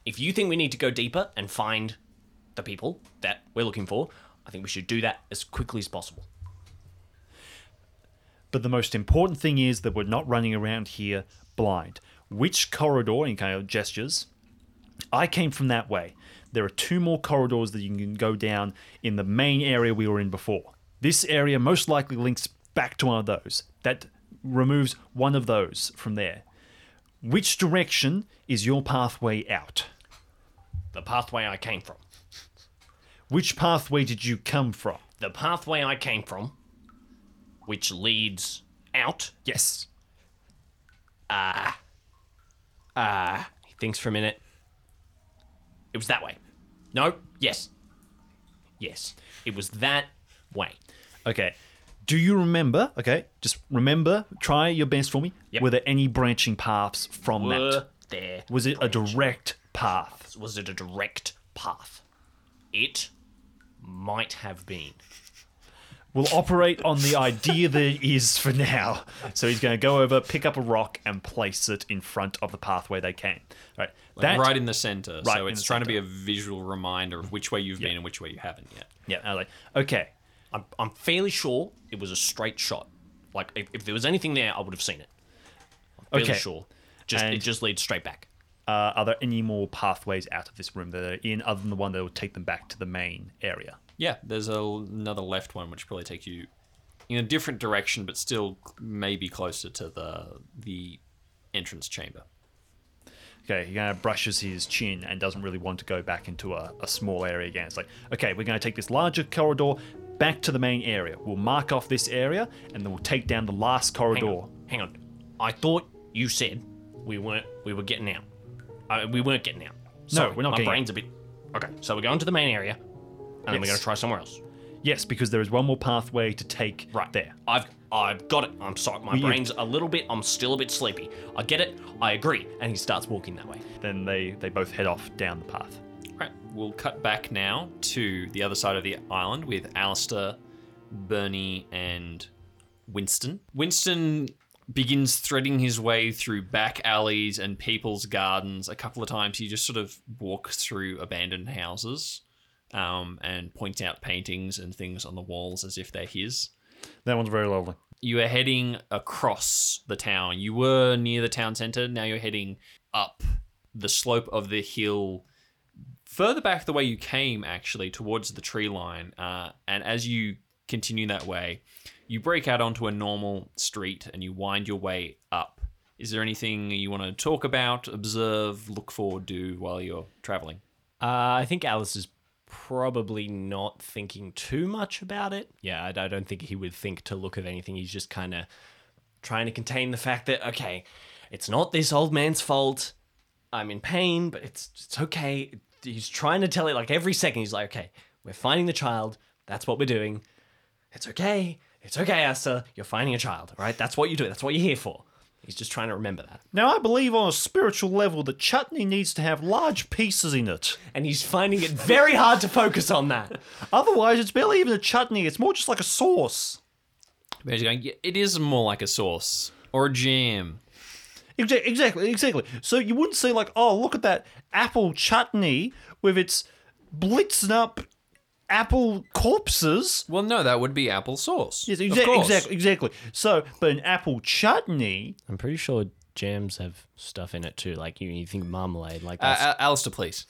if you think we need to go deeper and find the people that we're looking for, I think we should do that as quickly as possible. But the most important thing is that we're not running around here blind. Which corridor, in kind of gestures, I came from that way. There are two more corridors that you can go down in the main area we were in before. This area most likely links back to one of those. That removes one of those from there. Which direction is your pathway out? The pathway I came from. Which pathway did you come from? The pathway I came from, which leads out. Yes. Ah, ah. he thinks for a minute. It was that way. No, yes. Yes. It was that way. Okay. Do you remember? Okay, just remember, try your best for me. Yep. Were there any branching paths from Were that? there. Was it a direct path? Was it a direct path? It might have been. We'll operate on the idea that it is for now. So he's going to go over, pick up a rock, and place it in front of the pathway they came. Right. That, right in the center. Right so it's the trying to be a visual reminder of which way you've Yeah. been and which way you haven't yet. Yeah. I was like, okay. I'm, I'm fairly sure it was a straight shot. Like, if, if there was anything there, I would have seen it. I'm fairly Okay. sure. Just It just leads straight back. Uh, are there any more pathways out of this room that are in other than the one that will take them back to the main area? Yeah, there's a, another left one which probably takes you in a different direction, but still maybe closer to the the entrance chamber. Okay, he kind of brushes his chin and doesn't really want to go back into a, a small area again. It's like, okay, we're going to take this larger corridor back to the main area. We'll mark off this area and then we'll take down the last Hang corridor. on. Hang on. I thought you said we weren't we were getting out. Uh, we weren't getting out. Sorry, we're not my getting brain's a bit. Okay, so we're going to the main area, and then we're Yes. going to try somewhere else. Yes, because there is one more pathway to take Right there. I've I've got it. I'm sorry. My Well, you- brain's a little bit. I'm still a bit sleepy. I get it. I agree. And he starts walking that way. Then they, they both head off down the path. Right, we'll cut back now to the other side of the island with Allister, Berny, and Winston. Winston begins threading his way through back alleys and people's gardens. A couple of times he just sort of walks through abandoned houses um, and points out paintings and things on the walls as if they're his. That one's very lovely. You are heading across the town. You were near the town center. Now you're heading up the slope of the hill, further back the way you came, actually, towards the tree line. Uh, and as you continue that way, you break out onto a normal street and you wind your way up. Is there anything you want to talk about, observe, look for, do while you're traveling? Uh, I think Alice is probably not thinking too much about it. Yeah, I, I don't think he would think to look at anything. He's just kind of trying to contain the fact that okay, it's not this old man's fault. I'm in pain, but it's it's okay. He's trying to tell it like every second. He's like, okay, we're finding the child. That's what we're doing. It's okay. It's okay, Asta. You're finding a child, right? That's what you do. That's what you're here for. He's just trying to remember that. Now, I believe on a spiritual level that chutney needs to have large pieces in it. And he's finding it very hard to focus on that. Otherwise, it's barely even a chutney. It's more just like a sauce. Ben's going, "Yeah, it is more like a sauce or a jam. Exa- Exactly, exactly. So you wouldn't say like, oh, look at that apple chutney with its blitzing up apple corpses. Well, no, that would be apple sauce. Yes, Of exa- course. exactly, exactly. So, but an apple chutney. I'm pretty sure jams have stuff in it too. Like you, you think marmalade, like Uh, that's. uh, Allister, please.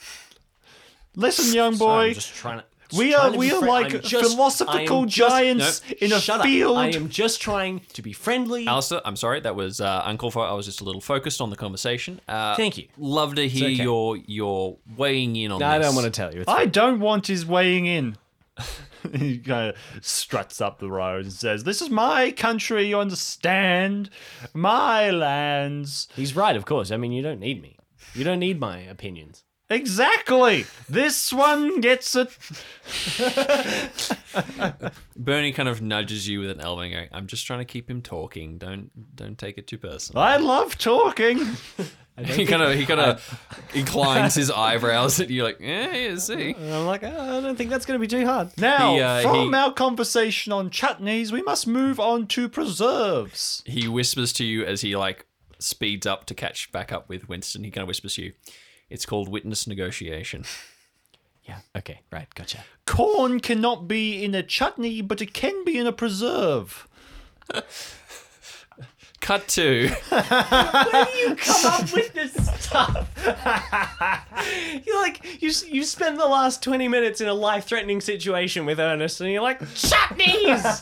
Listen, young Sorry, boy. I'm just trying to. We are- we are friend- like just- philosophical I just- giants in a shut field. Up. I am just trying to be friendly. Allister, I'm sorry, that was uh, uncalled for. I was just a little focused on the conversation. Uh, Thank you. Love to hear okay. your your weighing in on No, I this. don't want to tell you. It's I don't want his weighing in. [laughs] he kind of struts up the road and says, "This is my country. You understand? My lands." He's right, of course. I mean, you don't need me. You don't need my opinions. Exactly. This one gets it. Berny kind of nudges you with an elbow, and going, "I'm just trying to keep him talking. Don't don't take it too personal." I love talking. [laughs] he kind of he kind of inclines his [laughs] eyebrows at you, like, "Yeah, yeah, see." And I'm like, oh, I don't think that's going to be too hard. Now, He, uh, from he- our conversation on chutneys, we must move on to preserves. He whispers to you as he like speeds up to catch back up with Winston. He kind of whispers to you, "It's called witness negotiation." [laughs] Yeah. Okay. Right. Gotcha. Corn cannot be in a chutney, but it can be in a preserve. [laughs] Cut to [laughs] Where do you come up with this stuff? you're like you. You spend the last twenty minutes in a life-threatening situation with Ernest, and you're like chutneys.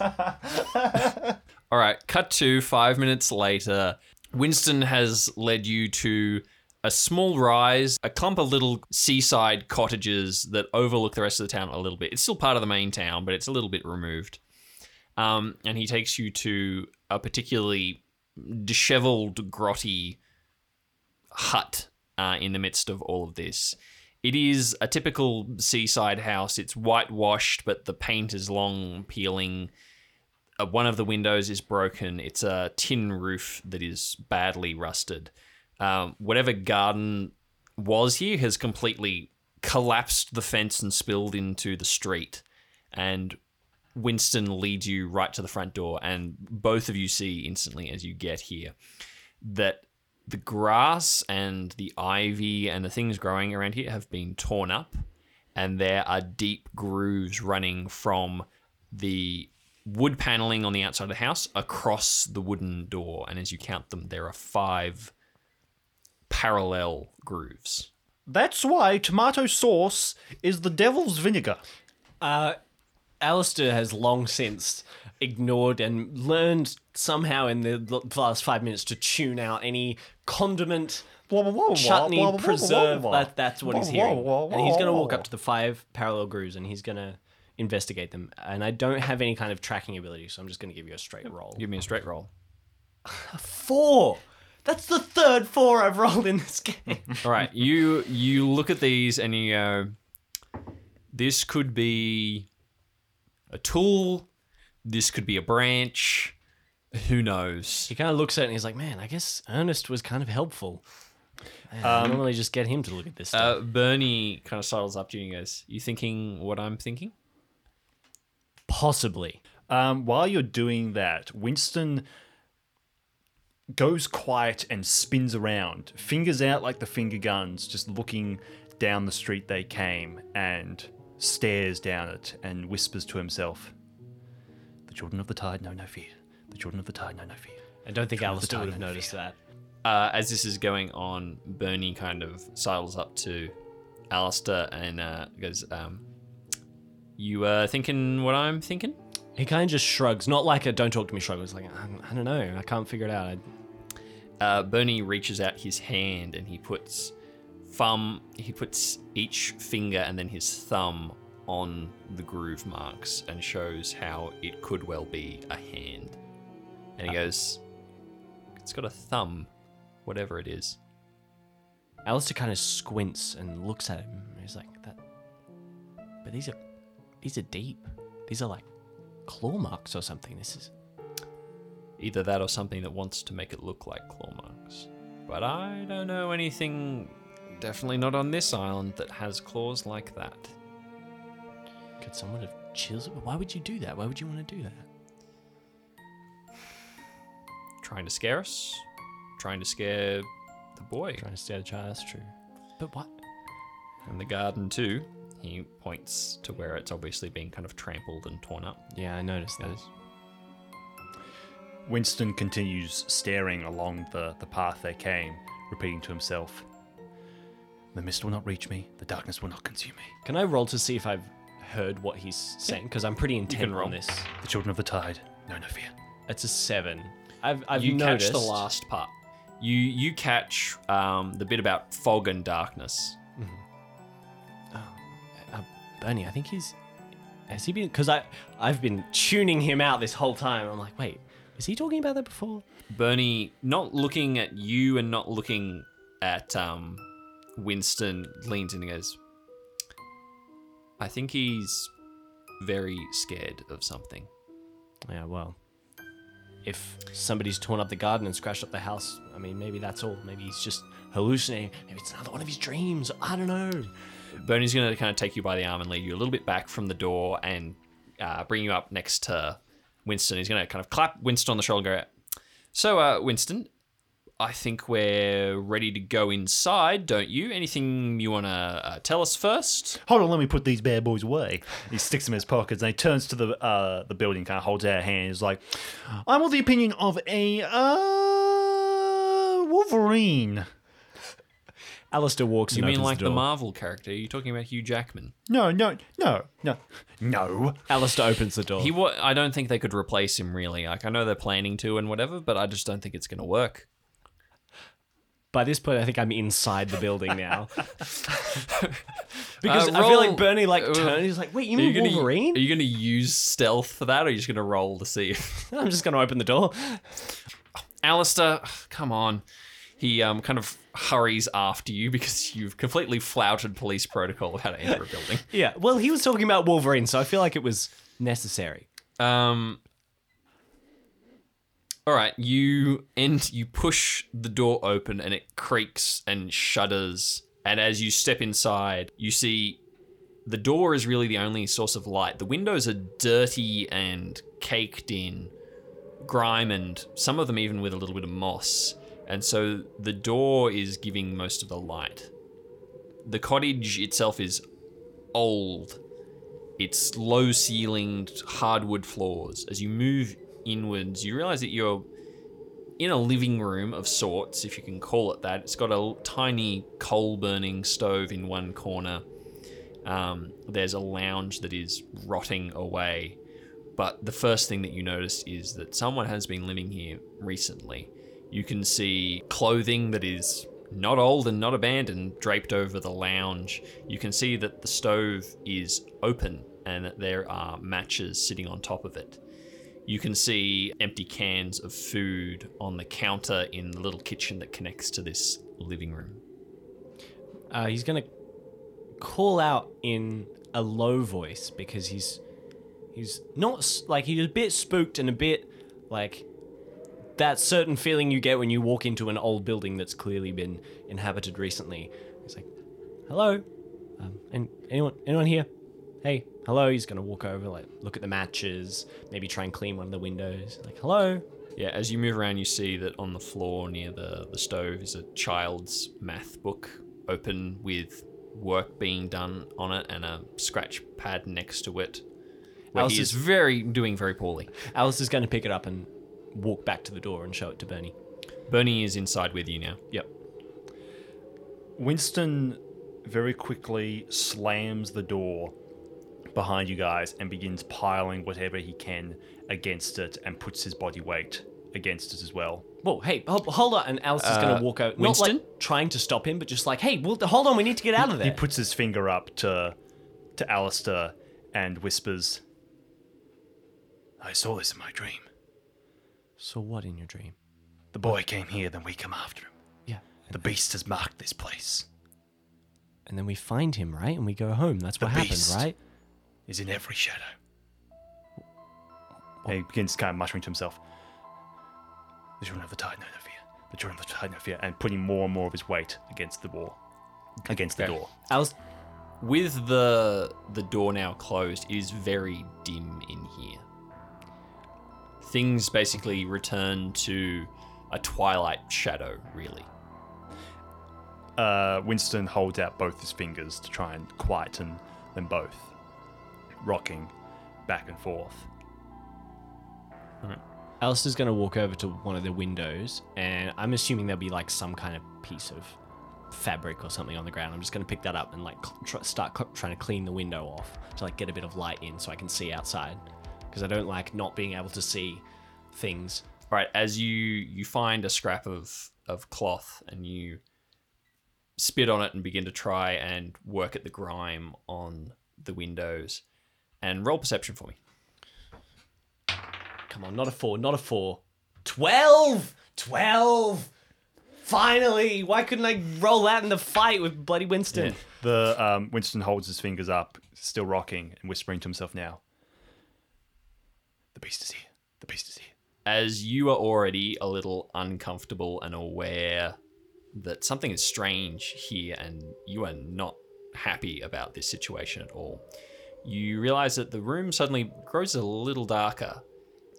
All right, cut to five minutes later. Winston has led you to a small rise, a clump of little seaside cottages that overlook the rest of the town a little bit. It's still part of the main town, but it's a little bit removed. Um, and he takes you to a particularly disheveled, grotty hut uh, in the midst of all of this. It is a typical seaside house. It's whitewashed, but the paint is long peeling uh, one of the windows is broken. It's a tin roof that is badly rusted. Um, whatever garden was here has completely collapsed the fence and spilled into the street. And Winston leads you right to the front door, and both of you see instantly as you get here that the grass and the ivy and the things growing around here have been torn up, and there are deep grooves running from the wood paneling on the outside of the house across the wooden door. And as you count them, there are five parallel grooves. That's why tomato sauce is the devil's vinegar. Uh, Allister has long since ignored and learned somehow in the last five minutes to tune out any condiment, Blah, blah, blah, blah, chutney, blah, blah, blah, preserve. blah, blah. That, that's what he's Blah, blah, hearing. blah, And he's going to walk up to the five parallel grooves and he's going to investigate them. And I don't have any kind of tracking ability, so I'm just going to give you a straight roll. Give me a straight roll. Four! That's the third four I've rolled in this game. All right, you you look at these and you go, this could be a tool. This could be a branch. Who knows? he kind of looks at it and he's like, man, I guess Ernest was kind of helpful. Man, I normally just get him to look at this stuff. Uh, Berny kind of sidles up to you and goes, "You thinking what I'm thinking?" Possibly. Um, while you're doing that, Winston goes quiet and spins around, fingers out like the finger guns, just looking down the street they came, and stares down it and whispers to himself, The children of the tide know no fear. The children of the tide know no fear. I don't think Allister would have noticed that. uh, as this is going on, Berny kind of sidles up to Allister and uh, goes, um, "You uh, thinking what I'm thinking?" He kind of just shrugs, not like a "don't talk to me" shrug. It's like I, I don't know, I can't figure it out. I, Uh, Berny reaches out his hand and he puts thumb. He puts each finger and then his thumb on the groove marks and shows how it could well be a hand. And he goes, "It's got a thumb whatever it is. Allister kind of squints and looks at him. He's like, "That, but these are, these are deep. These are like claw marks or something. This is Either that or something that wants to make it look like claw marks. But I don't know anything, definitely not on this island, that has claws like that. Could someone have chills? Why would you do that? Why would you want to do that? Trying to scare us? Trying to scare the boy. Trying to scare the child. That's true. But what? And the garden, too. He points to where it's obviously been kind of trampled and torn up. Yeah, I noticed that. Winston continues staring along the, the path they came, repeating to himself The mist will not reach me, the darkness will not consume me. Can I roll to see if I've heard what he's saying? Because I'm pretty intent roll. on this. The children of the tide, no, no fear. It's a seven. I've I've you noticed. catch the last part. You you catch um, the bit about fog and darkness. Berny, I think he's. Has he been? Because I I've been tuning him out this whole time. I'm like, wait, was he talking about that before? Berny, not looking at you and not looking at um, Winston, leans in and goes, I think he's very scared of something. Yeah, well, if somebody's torn up the garden and scratched up the house, I mean, maybe that's all. Maybe he's just hallucinating. Maybe it's another one of his dreams. I don't know. Berny's going to kind of take you by the arm and lead you a little bit back from the door and uh, bring you up next to Winston. He's going to kind of clap Winston on the shoulder and go, So, uh, Winston, I think we're ready to go inside, don't you? Anything you want to uh, tell us first? Hold on, let me put these bad boys away. He sticks them in his pockets and he turns to the uh, the building, kind of holds out a hand. He's like, I'm of the opinion of a uh, Wolverine. Allister walks You and mean like the the. Marvel character? Are you talking about Hugh Jackman? No, no, no, no, no. Allister opens the door. He wa- I don't think they could replace him really. Like I know they're planning to and whatever, but I just don't think it's going to work. By this point, I think I'm inside the building now. [laughs] because Uh, I feel like Berny like uh, turned. He's like, "Wait, you Are you mean gonna, Wolverine?" Are you going to use stealth for that, or are you just going to roll to see? [laughs] I'm just gonna open the door. Allister, [sighs] come on. He um, kind of hurries after you because you've completely flouted police protocol of how to enter a building. [laughs] Yeah. Well, he was talking about Wolverine, so I feel like it was necessary. Um. All right, you and you push the door open and it creaks and shudders. And as you step inside, you see the door is really the only source of light. The windows are dirty and caked in grime and some of them even with a little bit of moss. And so the door is giving most of the light. The cottage itself is old it's low ceilinged hardwood floors. As you move inwards, you realize that you're in a living room of sorts, if you can call it that. It's got a tiny coal burning stove in one corner. Um, there's a lounge that is rotting away. But the first thing that you notice is that someone has been living here recently. You can see clothing that is not old and not abandoned draped over the lounge. You can see that the stove is open and that there are matches sitting on top of it. You can see empty cans of food on the counter in the little kitchen that connects to this living room. Uh, he's gonna call out in a low voice because he's he's not like he's a bit spooked and a bit like that certain feeling you get when you walk into an old building that's clearly been inhabited recently. He's like, "Hello, um, and anyone anyone here? Hey, hello." He's gonna walk over, like look at the matches, maybe try and clean one of the windows. Like, "Hello." Yeah, as you move around, you see that on the floor near the, the stove is a child's math book open with work being done on it and a scratch pad next to it. Alice is is- very doing very poorly. Alice is gonna pick it up and walk back to the door and show it to Berny. Berny is inside with you now. Yep. Winston very quickly slams the door behind you guys and begins piling whatever he can against it and puts his body weight against it as well. Whoa, hey, hold, hold on. And Alice is Uh, going to walk out. Not Winston? like trying to stop him, but just like, hey, well, hold on, we need to get out of there. He puts his finger up to to Allister and whispers, I saw this in my dream. So what in your dream? The boy came here, then we come after him. Yeah. The beast has marked this place. And then we find him, right? And we go home. That's what happened, beast. right? Is in every shadow. And he begins kind of muttering to himself. The children of the tide know no fear. The children of the tide know fear. And putting more and more of his weight against the wall. Against the Okay. door. Alice, With the the door now closed, it is very dim in here. Things basically return to a twilight shadow, really. Uh, Winston holds out both his fingers to try and quieten them both, rocking back and forth. Allister's going to walk over to one of the windows, and I'm assuming there'll be like some kind of piece of fabric or something on the ground. I'm just going to pick that up and like cl- try, start cl- trying to clean the window off to like get a bit of light in so I can see outside. Because I don't like not being able to see things. All right, as you you find a scrap of of cloth and you spit on it and begin to try and work at the grime on the windows, and roll perception for me. Come on, not a four, not a four. 12! 12! Finally! Why couldn't I roll that in the fight with Bloody Winston? The um, Winston holds his fingers up, still rocking and whispering to himself now. Beast is here. The beast is here. as you are already a little uncomfortable and aware that something is strange here and you are not happy about this situation at all, you realize that the room suddenly grows a little darker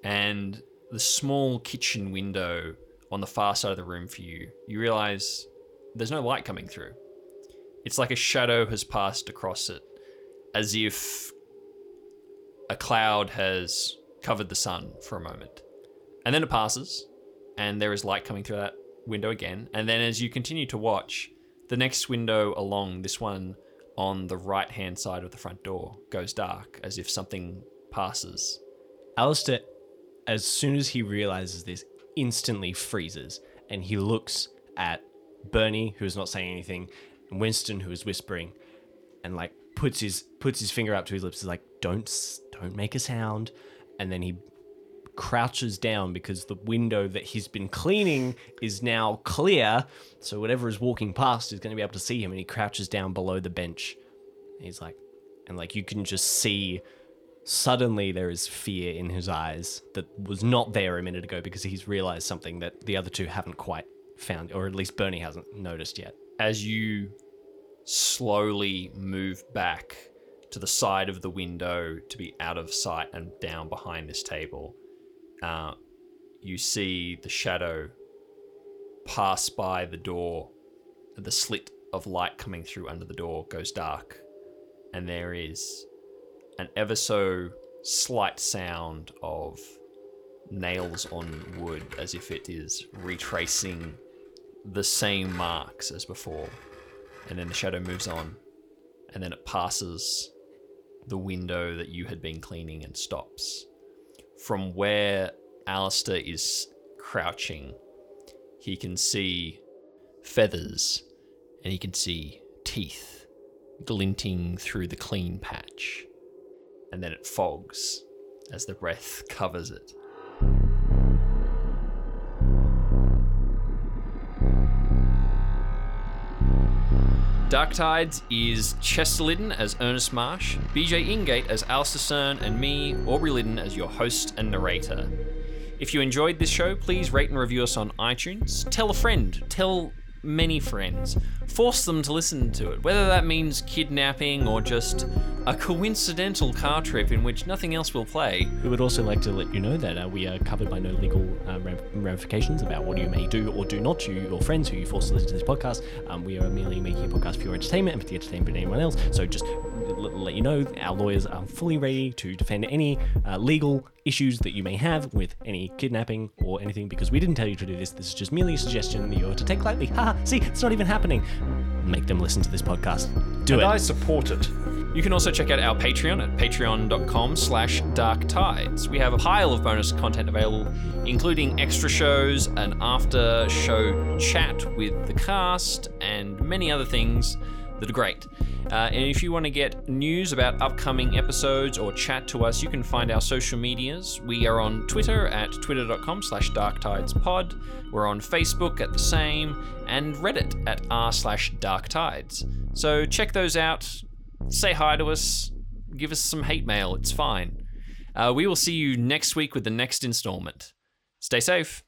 and the small kitchen window on the far side of the room for you, you realize there's no light coming through. It's like a shadow has passed across it, as if a cloud has covered the sun for a moment. And then it passes, and there is light coming through that window again. And then as you continue to watch, the next window along, this one on the right hand side of the front door, goes dark as if something passes. Allister, as soon as he realizes this, instantly freezes and he looks at Berny, who is not saying anything, and Winston, who is whispering, and like puts his puts his finger up to his lips, is like, "Don't don't make a sound," and then he crouches down because the window that he's been cleaning is now clear, so whatever is walking past is going to be able to see him, and he crouches down below the bench. He's like, and like you can just see Suddenly, there is fear in his eyes that was not there a minute ago because he's realized something that the other two haven't quite found, or at least Berny hasn't noticed yet. as you slowly move back to the side of the window to be out of sight and down behind this table, uh, you see the shadow pass by the door. The slit of light coming through under the door goes dark, and there is an ever so slight sound of nails on wood as if it is retracing the same marks as before. And then the shadow moves on. And then it passes the window that you had been cleaning and stops. From where Allister is crouching, he can see feathers and he can see teeth glinting through the clean patch. And then it fogs as the breath covers it. Dark Tides is Chester Liddon as Ernest Marsh, BJ Ingate as Allister Stern, and me, Aubrey Liddon, as your host and narrator. If you enjoyed this show, please rate and review us on iTunes. Tell a friend, tell many friends. Force them to listen to it, whether that means kidnapping or just a coincidental car trip in which nothing else will play. We would also like to let you know that uh, we are covered by no legal uh, ramifications about what you may do or do not to your friends who you force to listen to this podcast. Um, we are merely making a podcast for your entertainment and for the entertainment of anyone else. So just let you know, our lawyers are fully ready to defend any uh, legal issues that you may have with any kidnapping or anything because we didn't tell you to do this. This is just merely a suggestion that you're to take lightly. Haha, see, it's not even happening. Make them listen to this podcast. Do and it. I support it. You can also check out our Patreon at patreon.com slash dark tides. We have a pile of bonus content available, including extra shows, an after show chat with the cast, and many other things are great. Uh, and if you want to get news about upcoming episodes or chat to us, you can find our social medias. We are on Twitter at twitter.com slash darktidespod. We're on Facebook at the same, and Reddit at r slash darktides. So check those out. Say hi to us. Give us some hate mail. It's fine. Uh, we will see you next week with the next installment. Stay safe.